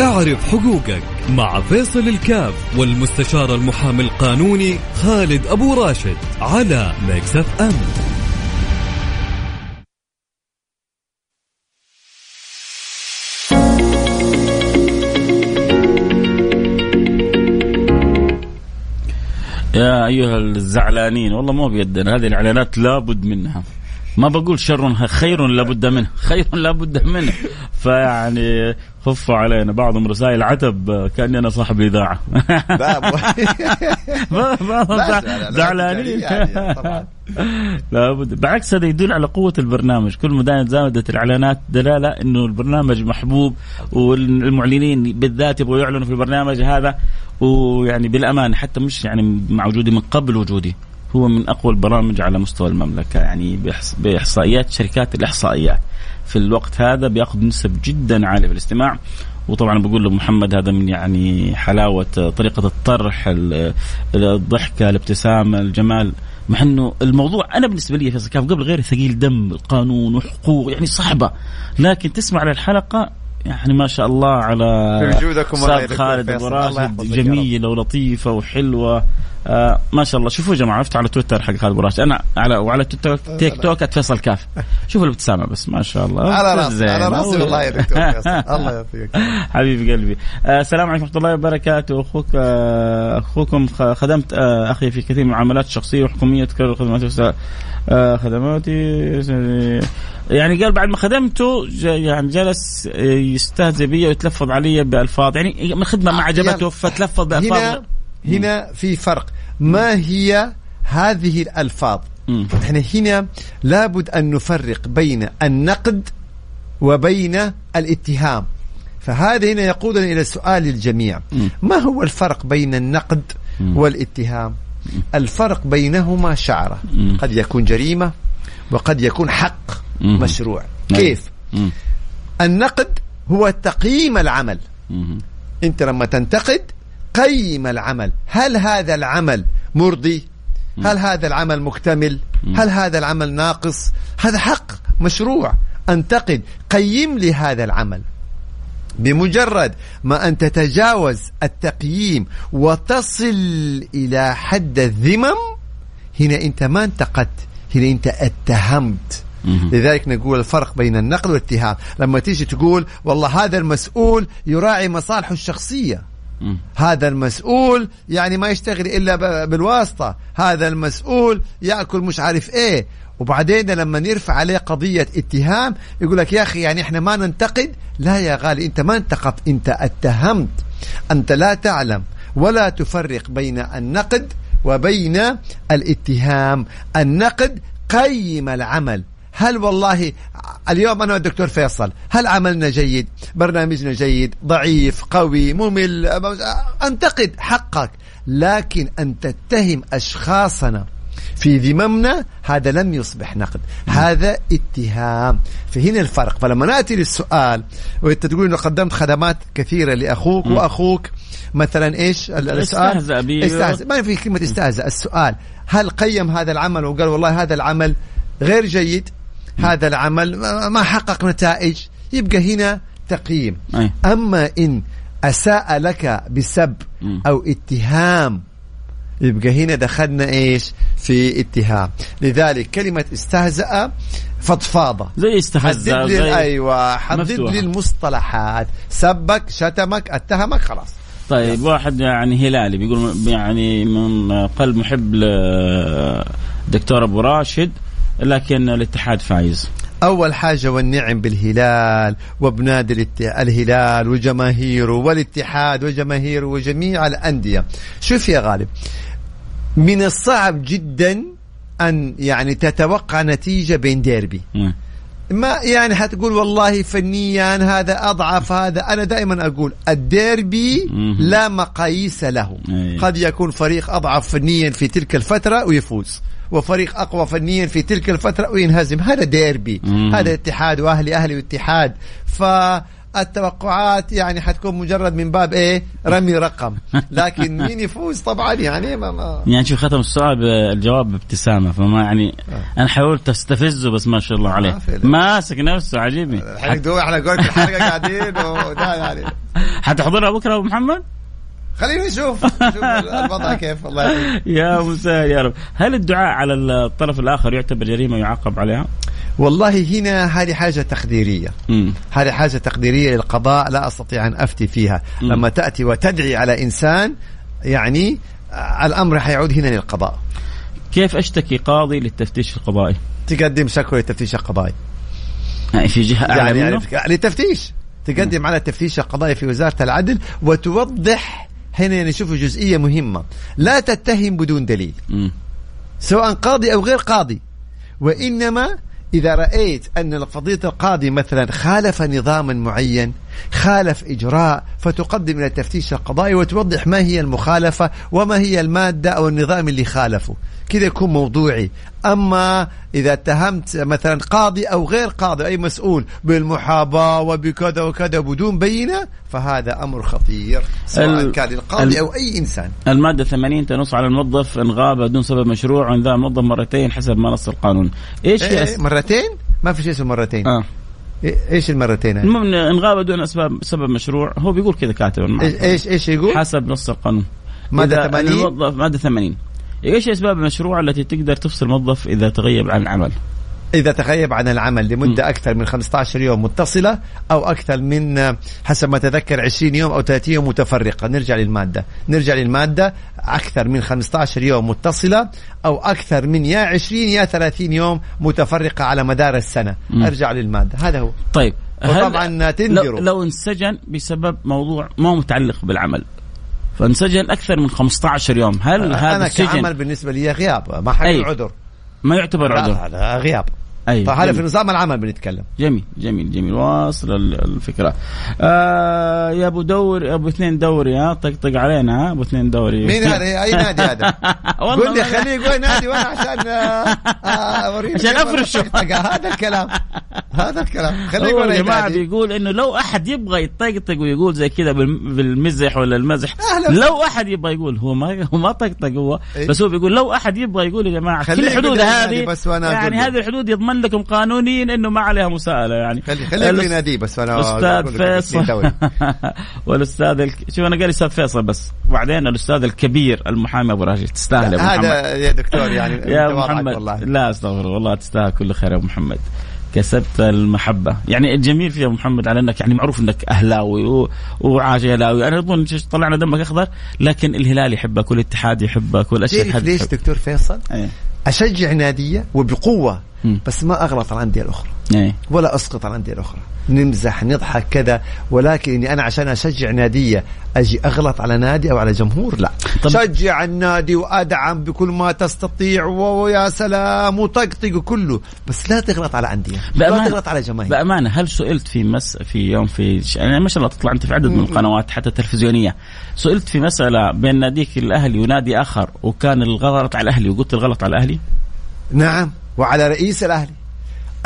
أعرف حقوقك مع فيصل الكاف والمستشار المحامي القانوني خالد أبو راشد على ميكس أف أم. يا أيها الزعلانين والله مو بيدنا هذه الإعلانات لابد منها. ما بقول شر خير لابد منه. خير لابد منه. فيعني خفوا علينا بعضهم رسائل عتب كاني أنا صاحب لا، زعلانين. يعني. لابد. بالعكس هذا يدل على قوة البرنامج. كل ما زادت الإعلانات دلالة أنه البرنامج محبوب والمعلنين بالذات يبغوا يعلنوا في البرنامج هذا ويعني بالأمان حتى مش يعني مع وجودي من قبل وجودي. هو من أقوى البرامج على مستوى المملكة يعني بإحصائيات شركات الإحصائيات. في الوقت هذا بيأخذ نسب جدا عالية في الاستماع. وطبعا بقول لمحمد هذا من يعني حلاوة طريقة الطرح ال- الضحكة الابتسامة الجمال. مع إنه الموضوع أنا بالنسبة لي فيصل كاف قبل غير ثقيل دم القانون وحقوق يعني صعبة. لكن تسمع للحلقه يعني ما شاء الله على في أستاذ خالد أبو راشد. جميلة ولطيفة وحلوة. آه ما شاء الله. شوفوا يا جماعة عرفت على تويتر حق خالد ابو راشد أنا على وعلى تيك توك تيك توك @فيصل كاف. شوفوا الابتسامة بس ما شاء الله. على راسي. على راسي والله يا دكتور الله يعطيك. حبيب قلبي. آه، السلام عليكم ورحمة الله وبركاته. أخوك آه، أخوكم خدمت أخي في كثير من المعاملات الشخصية والحكومية. تكرر خدماتي خدماتي يعني قال بعد ما خدمته يعني جلس يستهزئ بي ويتلفظ علي بألفاظ. يعني من الخدمه ما عجبته. فتلفظ بألفاظ. هنا في فرق ما هي هذه الألفاظ مم. إحنا هنا لابد أن نفرق بين النقد وبين الاتهام فهذا هنا يقودنا إلى سؤال الجميع مم. ما هو الفرق بين النقد. والاتهام الفرق بينهما شعرة مم. قد يكون جريمة وقد يكون حق. مشروع نعم. كيف. النقد هو تقييم العمل. أنت لما تنتقد قيم العمل. هل هذا العمل مرضي؟ هل هذا العمل مكتمل؟ هل هذا العمل ناقص؟ هذا حق مشروع. أنتقد قيم لي هذا العمل. بمجرد ما أن تتجاوز التقييم وتصل إلى حد الذمم هنا أنت ما انتقدت هنا أنت اتهمت. لذلك نقول الفرق بين النقد والاتهام. لما تيجي تقول والله هذا المسؤول يراعي مصالحه الشخصية. هذا المسؤول يعني ما يشتغل إلا بالواسطة. هذا المسؤول يأكل مش عارف إيه. وبعدين لما نرفع عليه قضية اتهام يقول لك يا أخي يعني إحنا ما ننتقد. لا يا غالي أنت ما انتقدت أنت اتهمت. أنت لا تعلم ولا تفرق بين النقد وبين الاتهام. النقد قيم العمل. هل والله اليوم أنا والدكتور فيصل هل عملنا جيد؟ برنامجنا جيد ضعيف قوي ممل أنتقد حقك لكن أن تتهم أشخاصنا في ذممنا هذا لم يصبح نقد. هذا اتهام. فهنا الفرق. فلما نأتي للسؤال وأنت تقول إنه قدمت خدمات كثيرة لأخوك وأخوك مثلا إيش ال- السؤال. استهزأ ما في كلمة استهزأ السؤال. هل قيم هذا العمل وقال والله هذا العمل غير جيد؟ هذا العمل ما حقق نتائج يبقى هنا تقييم. أي. أما إن أساء لك بسب. أو اتهام يبقى هنا دخلنا إيش؟ في اتهام. لذلك كلمة استهزأ فضفاضه زي استهزأ زي أيوه حدد. لي المصطلحات سبك شتمك اتهمك خلاص. طيب واحد يعني هلالي بيقول يعني من قلب محب لدكتور أبو راشد لكن الاتحاد فايز أول حاجة والنعم بالهلال وبنادي الهلال وجماهيره والاتحاد وجماهيره وجميع الأندية شوف يا غالب من الصعب جدا أن يعني تتوقع نتيجة بين ديربي. ما يعني حتقول والله فنيا هذا أضعف هذا أنا دائما أقول الديربي. لا مقاييس له أي. قد يكون فريق أضعف فنيا في تلك الفترة ويفوز وفريق أقوى فنيا في تلك الفترة وينهزم. هذا ديربي مم. هذا اتحاد وأهلي أهلي واتحاد. فالتوقعات يعني حتكون مجرد من باب إيه؟ رمي رقم. لكن مين يفوز؟ طبعا يعني ما, ما يعني شوف ختم السؤال بالجواب بابتسامه فما يعني أنا حاولت أستفزه بس ما شاء الله عليه. ماسك نفسه عجيبني الحين دو إحنا قلت الحلقة قاعدين. وده يعني. حتحضرها بكرة أبو محمد؟ خلينا نشوف نشوف الوضع كيف الله. يا مساء يا رب هل الدعاء على الطرف الآخر يعتبر جريمة يعاقب عليها؟ والله هنا هذه حاجة تقديرية هذه حاجة تقديرية للقضاء لا أستطيع أن أفتي فيها مم. لما تأتي وتدعي على إنسان يعني آه، الأمر حيعود هنا للقضاء كيف أشتكي قاضي للتفتيش القضائي؟ تقدم شكوى للتفتيش القضائي يعني في جهة أعلى يعني, منه؟ للتفتيش تقدم على التفتيش القضائي في وزارة العدل وتوضح هنا نشوف جزئية مهمة. لا تتهم بدون دليل. سواء قاضي أو غير قاضي. وإنما إذا رأيت أن فضيله القاضي مثلا خالف نظاما معين خالف إجراء فتقدم إلى التفتيش القضائي وتوضح ما هي المخالفة وما هي المادة أو النظام اللي خالفه كذا يكون موضوعي أما إذا اتهمت مثلا قاضي أو غير قاضي أي مسؤول بالمحاباة وبكذا وكذا بدون بينة فهذا أمر خطير سواء كان للقاضي ال- أو أي إنسان المادة 80 تنص على الموظف إن غاب بدون سبب مشروع وإن ذا الموظف مرتين حسب ما نص القانون. إيش إيه. مرتين ما في شيء اسمه مرتين آه. إيش المرتين؟ المهم إن غاب بدون أسباب سبب مشروع هو بيقول كذا كاتب إيش. إيش يقول؟ حسب نص القانون. مادة إذا 80 الموظف مادة 80 إيش أسباب المشروع التي تقدر تفصل الموظف إذا تغيب عن العمل؟ إذا تغيب عن العمل لمدة أكثر من 15 يوم متصلة أو أكثر من آه، حسب ما اتذكر 20 يوم أو 30 يوم متفرقة. نرجع للمادة. نرجع للمادة. أكثر من 15 يوم متصلة أو أكثر من يا 20 يا 30 يوم متفرقة على مدار السنة. مم. أرجع للمادة. هذا هو. طيب وطبعا لو, تنذروا. لو انسجن بسبب موضوع ما متعلق بالعمل. فانسجن أكثر من 15 يوم. هل هذا أنا كعمل بالنسبة لي غياب ما حيكون. عذر ما يعتبر لا، عذر. هذا غياب. اي فهذا في. نظام العمل بنتكلم جميل جميل جميل واصل ال- الفكرة آه يا أبو دوري يا أبو اثنين دوري ها طقطق علينا ها أبو اثنين دوري مين هذا أي نادي هذا والله قول لي خليه يقول نادي وأنا عشان آه، آه، أوريك عشان. طقطقة. هذا الكلام هذا الكلام خليه يقول يا جماعة. بيقول إنه لو أحد يبغى يطقطق ويقول زي كذا بالم- بالمزح ولا المزح. لو أحد يبغى يقول هو ما هو ما طقطق هو إيه. بس هو بيقول لو أحد يبغى يقول يا جماعة كل الحدود هذه يعني. هذه الحدود يضمن لكم قانونيا إنه ما عليها مساءلة يعني. خلي خليه يقول لي الأس- نادي بس أنا الاستاذ لك فيصل. والأستاذ الك... شوف أنا قال أستاذ فيصل بس. وبعدين الأستاذ الكبير المحامي أبو راشد تستاهل يا أبو محمد. هذا يا دكتور يعني يا محمد. والله. لا أستغفر الله والله تستاهل كل خير يا أبو محمد. كسبت المحبة. يعني الجميل في محمد على أنك يعني معروف أنك أهلاوي و... وعاش هلاوي أنا أظن ش- طلعنا دمك أخضر لكن الهلال يحبك والاتحاد يحبك الحد ليش. دكتور فيصل؟ إيه. أشجع نادية وبقوة بس ما اغلط على الانديه الاخرى إيه. ولا أسقط على الانديه الاخرى نمزح نضحك كذا. ولكن إني أنا عشان أشجع نادية أجي أغلط على نادي أو على جمهور؟ لا. طب- شجع النادي وأدعم بكل ما تستطيع ويا سلام وطقطق كله. بس لا تغلط على أندية. لا تغلط على جماهير. بأمانة. هل سئلت في مس في يوم في ش... يعني ما شاء الله تطلع أنت في عدد من القنوات حتى تلفزيونية. سئلت في مسألة بين ناديك الأهلي ونادي آخر وكان الغلط على الأهلي وقلت الغلط على الأهلي؟ نعم. وعلى رئيس الأهلي.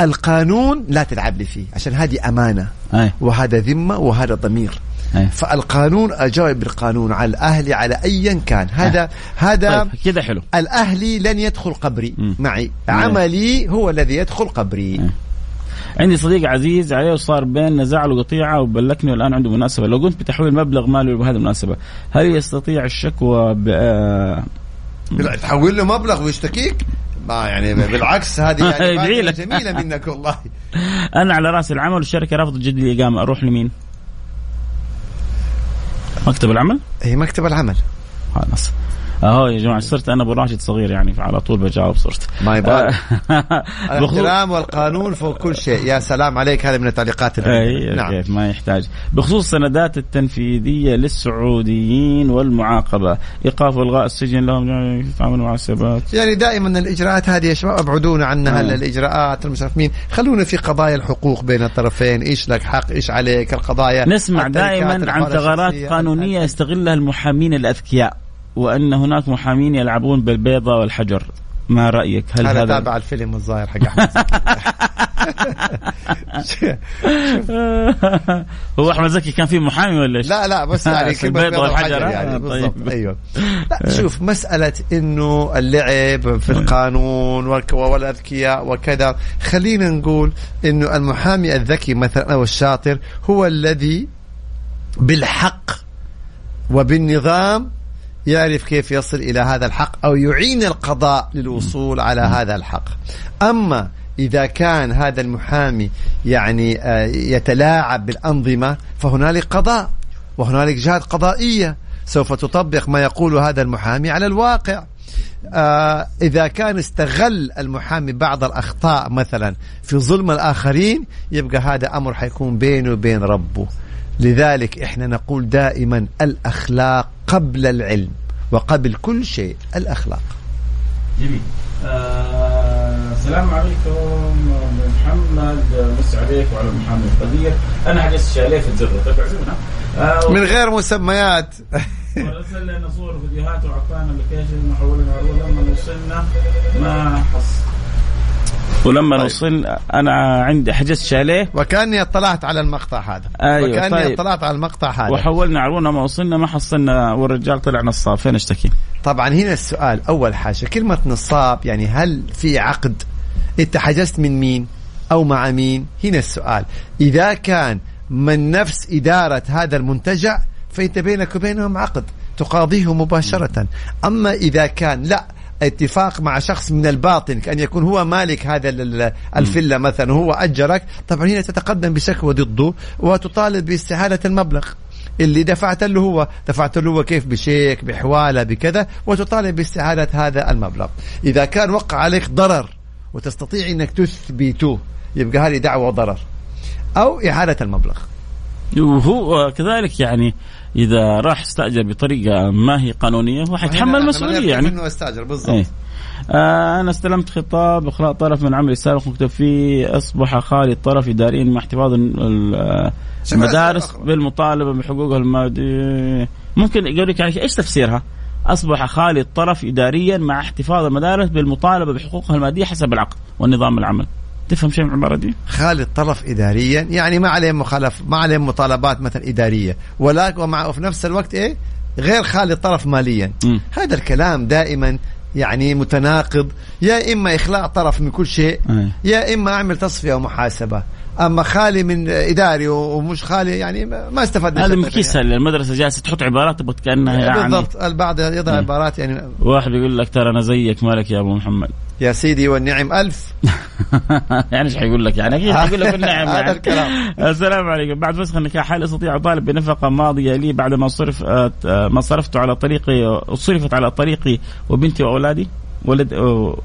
القانون لا تلعب لي فيه عشان هذه أمانة. أي. وهذا ذمة وهذا ضمير. أي. فالقانون اجاوب بالقانون على الأهلي على ايا كان. هذا هذا طيب كذا حلو. الأهلي لن يدخل قبري. مم. معي. عملي هو الذي يدخل قبري. مم. عندي صديق عزيز عليه وصار بيننا زعل وقطيعة وبلكني والان عنده مناسبة. لو قمت بتحويل مبلغ مالي بهذه المناسبة هل يستطيع الشكوى ب... آه، تحول له مبلغ ويشتكيك؟ ما يعني بالعكس هذه يعني. جميلة منك والله أنا على رأس العمل والشركة رافضه تجدد لي اقامه أروح لمين؟ مكتب العمل؟ هي مكتب العمل خلاص أهو يا جماعة صرت أنا أبو راشد صغير يعني فعلى طول بجاوب صرت. ما يبغى بخصوص- الاحترام والقانون فوق كل شيء. يا سلام عليك هذا من التعليقات اي نعم. كيف ما يحتاج. بخصوص السندات التنفيذية للسعوديين والمعاقبة. إيقاف وإلغاء السجن لهم يتعاملوا مع السبات يعني دائما الإجراءات هذه يا شباب أبعدونا عنها آه. الاجراءات مش عارف مين خلونا في قضايا الحقوق بين الطرفين. إيش لك حق؟ إيش عليك؟ القضايا نسمع دائما عن ثغرات. قانونية يستغلها المحامين الأذكياء. وأن هناك محامين يلعبون بالبيضة والحجر. ما رأيك؟ هل هذا هذا تابع الفيلم الظاهر حق أحمد. هو أحمد زكي كان في محامي ولا إيش؟ لا لا بس يعني البيض بيض والحجر، يعني طيب. أيوه. لا شوف مسألة إنه اللعب في القانون والأذكياء وكذا. خلينا نقول إنه المحامي الذكي مثلا أو الشاطر هو الذي بالحق وبالنظام يعرف كيف يصل إلى هذا الحق أو يعين القضاء للوصول على هذا الحق. أما إذا كان هذا المحامي يعني آه، يتلاعب بالأنظمة فهنالك قضاء وهنالك جهات قضائية سوف تطبق ما يقول هذا المحامي على الواقع. آه إذا كان استغل المحامي بعض الأخطاء مثلا في ظلم الآخرين يبقى هذا أمر حيكون بينه وبين ربه. لذلك إحنا نقول دائما الأخلاق قبل العلم وقبل كل شيء الأخلاق. جميل. آه، السلام عليكم محمد. مس عليك وعلى محمد القدير أنا حجزت شاليه في الزر طيب اعزمنا آه، من غير مسميات. ورسل لنا صور وفيديوهات وعطانا لوكيشن وحولنا عروض لما وصلنا ما حص ولما طيب. وصلنا أنا عندي حجزت شاليه. وكأني اطلعت على المقطع هذا. أيوة، وكأني طيب. اطلعت على المقطع هذا. وحولنا عروض لما وصلنا ما حصلنا والرجال طلع نصاب. فين اشتكي؟ طبعا هنا السؤال أول حاجة كلمة نصاب يعني هل في عقد؟ أنت حجزت من مين؟ أو مع مين؟ هنا السؤال. إذا كان من نفس إدارة هذا المنتجع فأنت بينك وبينهم عقد تقاضيه مباشرة. أما إذا كان لا اتفاق مع شخص من الباطن كأن يكون هو مالك هذا ال- الفيلا مثلا هو أجرك طبعا هنا تتقدم بشكوى ضده وتطالب باستعادة المبلغ. اللي دفعت له هو دفعت له هو كيف؟ بشيك بحوالة بكذا وتطالب باستعادة هذا المبلغ. إذا كان وقع عليك ضرر وتستطيع أنك تثبته يبقى هذه دعوة ضرر أو إعادة المبلغ. وهو كذلك يعني إذا راح استأجر بطريقة ما هي قانونية هو حيتحمل مسؤوليه يعني إنه استأجر بالضبط إيه. آه أنا استلمت خطاب اخلاء طرف من عملي السابق مكتوب فيه أصبح خالي الطرف اداريا مع احتفاظ المدارس. بالمطالبة بحقوقها المادية ممكن يقول لك يعني إيش تفسيرها؟ أصبح خالي الطرف اداريا مع احتفاظ المدارس بالمطالبة بحقوقها المادية حسب العقد والنظام العمل. تفهم شيء من العبارة دي؟ خالد طرف اداريا يعني ما عليه مخالف ما عليه مطالبات مثلا إدارية ولكن ومع وفي نفس الوقت إيه غير خالد طرف ماليا مم. هذا الكلام دائما يعني متناقض يا إما إخلاء طرف من كل شيء أي. يا إما أعمل تصفية ومحاسبة أما خالي من إداري ومش خالي يعني ما استفدنا هذا شيء. مكيسه المدرسة جالسة تحط عبارات كانها يعني. بالضبط البعض يضع عبارات يعني. واحد يقول لك ترى أنا زيك مالك يا أبو محمد؟ يا سيدي والنعم ألف. يعني إيش حيقول لك يعني؟ أكيد حيقول لك النعم هذا يعني. الكلام. السلام عليكم. بعد فسخ النكاح هل أستطيع اطالب بنفقة ماضية لي بعد ما صرف آه، ما صرفت على طريقي صرفت على طريقي وبنتي وأولادي؟ ولد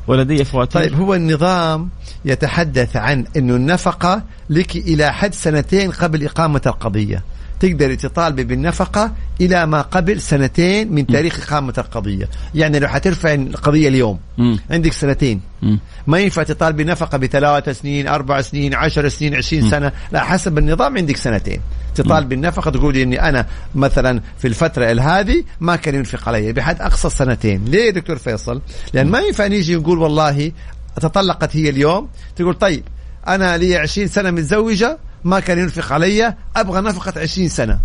ولدي فواتير طيب هو النظام يتحدث عن إنه النفقة لك إلى حد سنتين قبل إقامة القضية. تقدر تطالبي بالنفقة إلى ما قبل سنتين من تاريخ إقامة القضية. يعني لو حترفع القضية اليوم مم. عندك سنتين. مم. ما ينفع تطالبي نفقه بثلاث سنين أربع سنين عشر سنين عشرين سنة. لا حسب النظام عندك سنتين. تطالب بالنفقه تقولي إني أنا مثلا في الفترة هذه ما كان ينفق علي بحد أقصى سنتين ليه دكتور فيصل؟ لأن ما ينفع نيجي نقول والله تطلقت هي اليوم تقول طيب أنا لي 20 سنة متزوجة ما كان ينفق علي أبغى نفقة 20 سنة.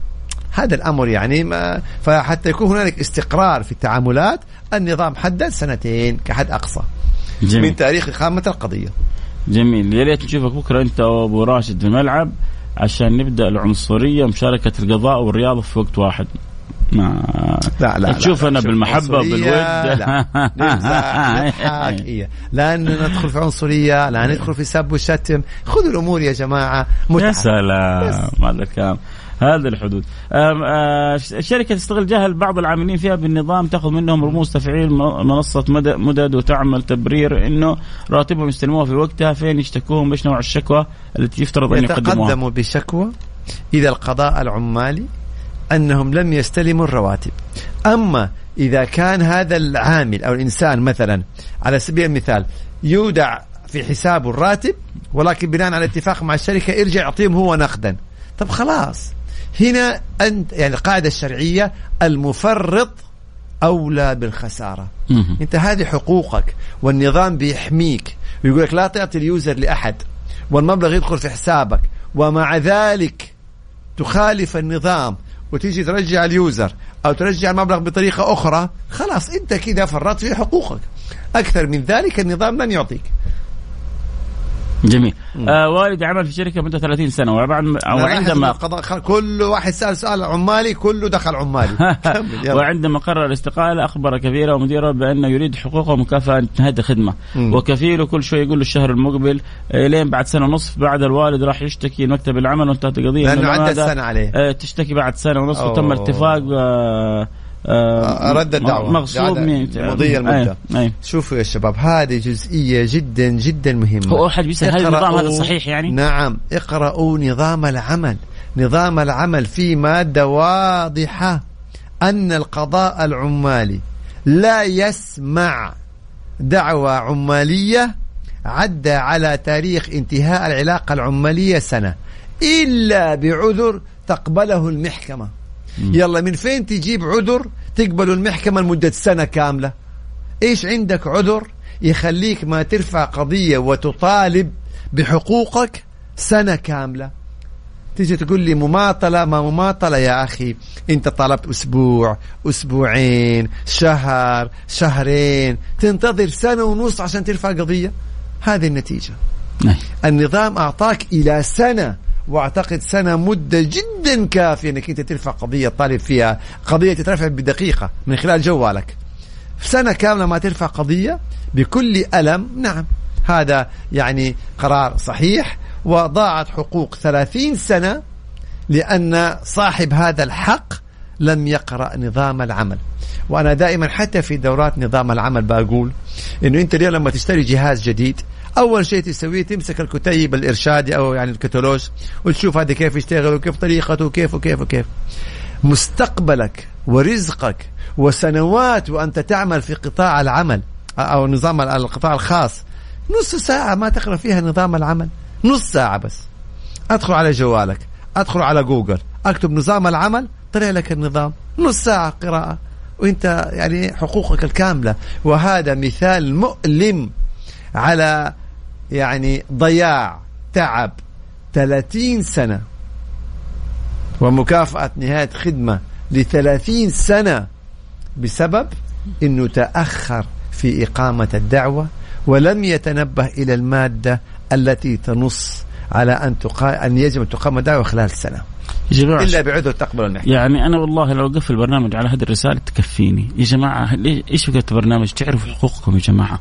هذا الأمر يعني ما فحتى يكون هنالك استقرار في التعاملات النظام حدد سنتين كحد أقصى. جميل. من تاريخ إقامة القضية. جميل. يا ريت نشوفك بكرة أنت وأبو راشد في الملعب. عشان نبدأ العنصرية ومشاركه القضاء والرياضة في وقت واحد. ما لا لا تشوف لا أنا بالمحبة بالود. لا نضحك إيه. لا ندخل في عنصرية لا ندخل في سب وشتم. خذوا الأمور يا جماعة يا متعه سلام بس. هذا الكلام. هذه الحدود. آه، الشركة تستغل جهل بعض العاملين فيها بالنظام تأخذ منهم رموز تفعيل منصة مد- مدد وتعمل تبرير إنه راتبهم يستلموها في وقتها فين يشتكوهم إيش نوع الشكوى التي يفترض أن يقدموها؟ يتقدموا بشكوى إلى القضاء العمالي أنهم لم يستلموا الرواتب. أما إذا كان هذا العامل أو الإنسان مثلا على سبيل المثال يودع في حسابه الراتب ولكن بناء على اتفاق مع الشركة يرجع يعطيهم هو نقدا. طب خلاص. هنا أنت يعني القاعدة الشرعية المفرط أولى بالخسارة. أنت هذه حقوقك والنظام بيحميك ويقول لك لا تعطي ال user لأحد والمبلغ يدخل في حسابك ومع ذلك تخالف النظام وتيجي ترجع ال user أو ترجع المبلغ بطريقة أخرى خلاص أنت كده فرطت في حقوقك. أكثر من ذلك النظام لن يعطيك. جميل آه والدي عمل في شركة مدة 30 سنة وبعد وعندما كل واحد سأل سؤال عمالي كله دخل عمالي. وعندما قرر الاستقالة أخبر كبيره ومديره بأنه يريد حقوقه ومكافأة نهاية الخدمة مم. وكفيله كل شوي يقول له الشهر المقبل لين بعد سنة ونصف بعد الوالد راح يشتكي لمكتب العمل وانتهت القضية لأنه عدى السنة عليه آه، تشتكي بعد سنة ونصف. وتم الاتفاق آه، آه، رد الدعوة. مغصوب مضي المدة. أي. أي. شوفوا يا شباب هذه جزئية جدا جدا مهمة هو أحد بيسأل هل النظام هذا صحيح يعني؟ نعم اقرأوا نظام العمل نظام العمل في مادة واضحة أن القضاء العمالي لا يسمع دعوى عمالية عدى على تاريخ انتهاء العلاقة العمالية سنة إلا بعذر تقبله المحكمة يلا من فين تجيب عذر تقبل المحكمة لمدة سنة كاملة؟ إيش عندك عذر يخليك ما ترفع قضية وتطالب بحقوقك سنة كاملة؟ تيجي تقول لي مماطلة ما مماطلة يا أخي. أنت طلبت أسبوع أسبوعين شهر شهرين. تنتظر سنة ونص عشان ترفع قضية؟ هذه النتيجة. أي. النظام أعطاك إلى سنة واعتقد سنة مدة جدا كافية إنك أنت ترفع قضية طالب فيها. قضية تترفع بدقيقة من خلال جوالك. سنة كاملة ما ترفع قضية بكل ألم. نعم هذا يعني قرار صحيح. وضاعت حقوق ثلاثين سنة لأن صاحب هذا الحق لم يقرأ نظام العمل. وأنا دائما حتى في دورات نظام العمل بقول إنه أنت اليوم لما تشتري جهاز جديد أول شيء تسويه تمسك الكتيب الإرشادي أو يعني الكتالوج وتشوف هذا كيف يشتغل وكيف طريقته وكيف وكيف وكيف. مستقبلك ورزقك وسنوات وأنت تعمل في قطاع العمل أو نظام القطاع الخاص. نص ساعة ما تقرأ فيها نظام العمل. نص ساعة بس. أدخل على جوالك أدخل على جوجل أكتب نظام العمل طلع لك النظام. نص ساعة قراءة. وأنت يعني حقوقك الكاملة. وهذا مثال مؤلم على يعني ضياع تعب 30 سنة. ومكافأة نهاية خدمة لثلاثين سنة بسبب أنه تأخر في إقامة الدعوة ولم يتنبه إلى المادة التي تنص على أن تقا... أن يجب أن تقام الدعوة خلال سنة يا جماعة إلا بعذر تقبل المحكمة يعني أنا والله لو اقفل البرنامج على هذه الرسالة تكفيني. يا جماعة ليه- إيش فكره البرنامج؟ تعرفوا حقوقكم يا جماعة.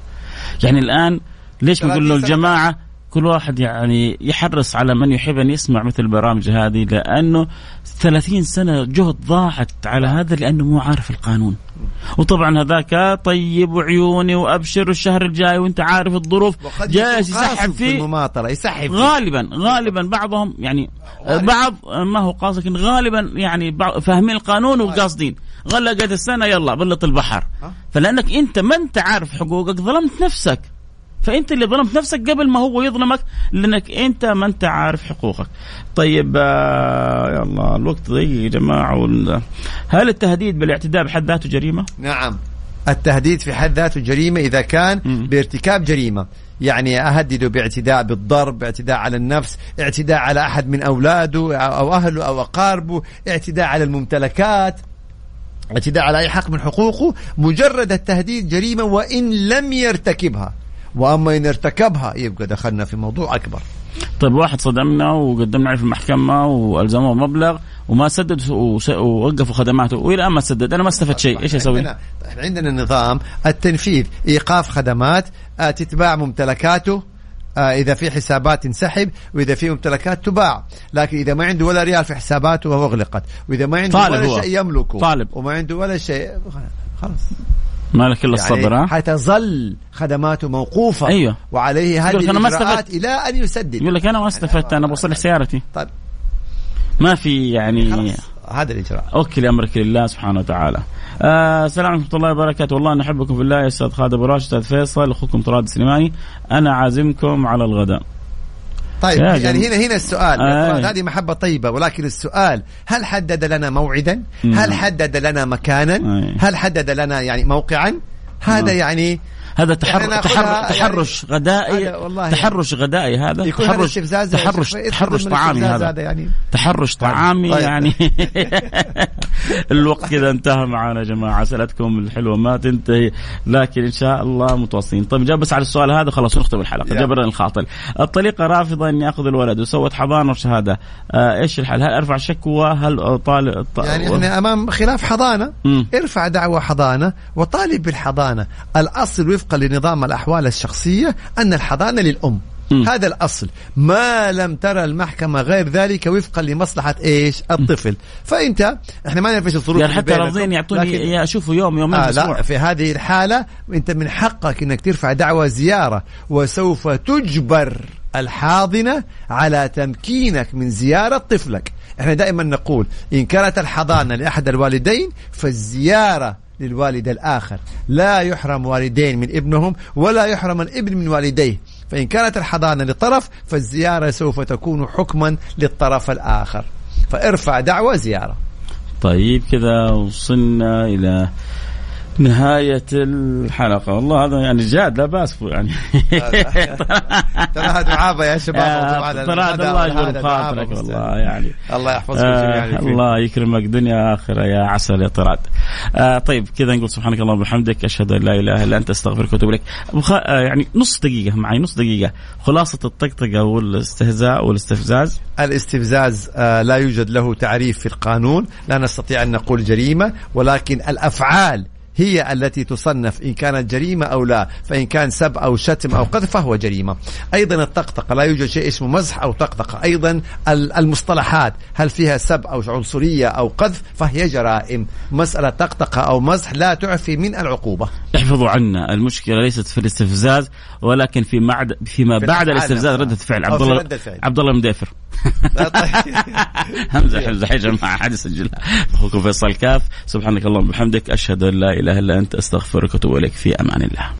يعني الآن ليش بنقول له 30 سنة. الجماعة؟ كل واحد يعني يحرص على من يحب ان يسمع مثل البرامج هذه لأنه 30 سنة جهد ضاعت على هذا لأنه مو عارف القانون. وطبعا هذاك طيب وعيوني وأبشر الشهر الجاي وأنت عارف الظروف. جالس يسحب في فيه. المماطلة يسحب فيه. غالبا غالبا بعضهم يعني بعض ما هو قاصد لكن غالبا يعني فاهمين القانون وقاصدين. غلقت السنة يلا بلط البحر؟ فلأنك أنت ما أنت عارف حقوقك ظلمت نفسك. فأنت اللي ظلمت نفسك قبل ما هو يظلمك لأنك أنت ما أنت عارف حقوقك. طيب آه يلا الوقت ضيق يا جماعة هل التهديد بالاعتداء بحد ذاته جريمة؟ نعم التهديد في حد ذاته جريمة إذا كان. بارتكاب جريمة يعني أهدده باعتداء بالضرب اعتداء على النفس اعتداء على أحد من أولاده أو أهله أو أقاربه اعتداء على الممتلكات اعتداء على أي حق من حقوقه مجرد التهديد جريمة وإن لم يرتكبها وأما إن ارتكبها يبقى دخلنا في موضوع أكبر. طيب واحد صدمنا وقدمنا عليه في المحكمة والزموه مبلغ وما سدد ووقفوا خدماته وإلى الان ما سدد. أنا ما استفدت شيء. إيش أسوي؟ عندنا, عندنا نظام التنفيذ إيقاف خدمات آه، تتباع ممتلكاته آه إذا في حسابات تنسحب وإذا في ممتلكات تباع. لكن إذا ما عنده ولا ريال في حساباته واغلقت وإذا ما عنده ولا هو. شيء يملكه. طالب. وما عنده ولا شيء خلاص. مالك إلا الصبر يعني حتظل خدماته موقوفة أيوه. وعليه هذه الإجراءات. إلى أن يسدد يقول لك أنا ما استفدت أنا بصلح سيارتي طيب ما في يعني هذا الإجراء اوكل امرك لله سبحانه وتعالى. آه السلام عليكم ورحمة الله وبركاته، والله نحبكم في الله يا أستاذ خالد أبو راشد، أستاذ فيصل، أخوكم طراد السليماني، أنا عازمكم على الغداء. طيب يعني جماعة. هنا هنا السؤال آه. هذه محبة طيبة ولكن السؤال هل حدد لنا موعدا؟ هل حدد لنا مكانا؟ آه. هل حدد لنا يعني موقعا؟ هذا آه. يعني هذا تحر... ناخذها تحر... يعني- تحرش غدائي هذا والله تحرش غدائي هذا. يكون هذا تحرش يا تحرش يدخل تحرش طعامي هذا. هذا يعني. تحرش طعامي طيب. يعني. الوقت كذا انتهى معنا يا جماعة. أسئلتكم الحلوة ما تنتهي لكن إن شاء الله متواصلين. طيب جاوب بس على السؤال هذا خلاص نختم الحلقة. جبرا الخاطر الطليقة رافضة إني آخذ الولد. وسوت حضانة وشهادة. آه إيش الحل؟ هل أرفع شكوى هل طالب يعني إحنا أمام خلاف حضانة. ارفع دعوى حضانة وطالب بالحضانة. الأصل وفقا لنظام الأحوال الشخصية أن الحضانة للأم. مم. هذا الأصل. ما لم ترى المحكمة غير ذلك وفقا لمصلحة إيش؟ الطفل. فأنت إحنا ما نعرف إيش الظروف يعني حتى راضين يعطوني اشوفه يوم يومين آه لا في هذه الحالة أنت من حقك أنك ترفع دعوى زيارة وسوف تجبر الحاضنة على تمكينك من زيارة طفلك. إحنا دائما نقول إن كانت الحضانة لأحد الوالدين فالزيارة للوالد الآخر. لا يحرم والدين من ابنهم ولا يحرم الابن من والديه. فإن كانت الحضانة لطرف فالزيارة سوف تكون حكما للطرف الآخر. فارفع دعوى زيارة. طيب كذا وصلنا إلى نهاية الحلقة. والله هذا يعني جاد لا بأس يعني. ترى هذا يا شباب. ترى هذا الله يجبر خاطرك والله يعني. الله يحفظكم جميعا آه يكفيك. الله يكرمك. دنيا آخرة يا عسل يا طراد. آه طيب كذا نقول سبحانك اللهم وبحمدك أشهد أن لا إله إلا أنت أستغفرك وأتوب إليك. آه يعني نص دقيقة معي نص دقيقة. خلاصة الطقطقة والاستهزاء والاستفزاز. الاستفزاز لا يوجد له تعريف في القانون. لا نستطيع أن نقول جريمة ولكن الأفعال هي التي تصنف إن كانت جريمة أو لا فإن كان سب أو شتم أو قذف فهو جريمة. أيضا الطقطقة لا يوجد شيء اسمه مزح أو طقطقة. أيضا ال- المصطلحات هل فيها سب أو عنصرية أو قذف فهي جرائم. مسألة طقطقة أو مزح لا تعفي من العقوبة. احفظوا عنا المشكلة ليست في الاستفزاز ولكن في معد... فيما في بعد الاستفزاز. ردة فعل عبد الله. عبد الله مدافر لا طيب. همزة يا جماعة حد يسجلها أخوكم فيصل كاف سبحانك اللهم وبحمدك أشهد أن لا إله إلا أنت أستغفرك وأتوب إليك في أمان الله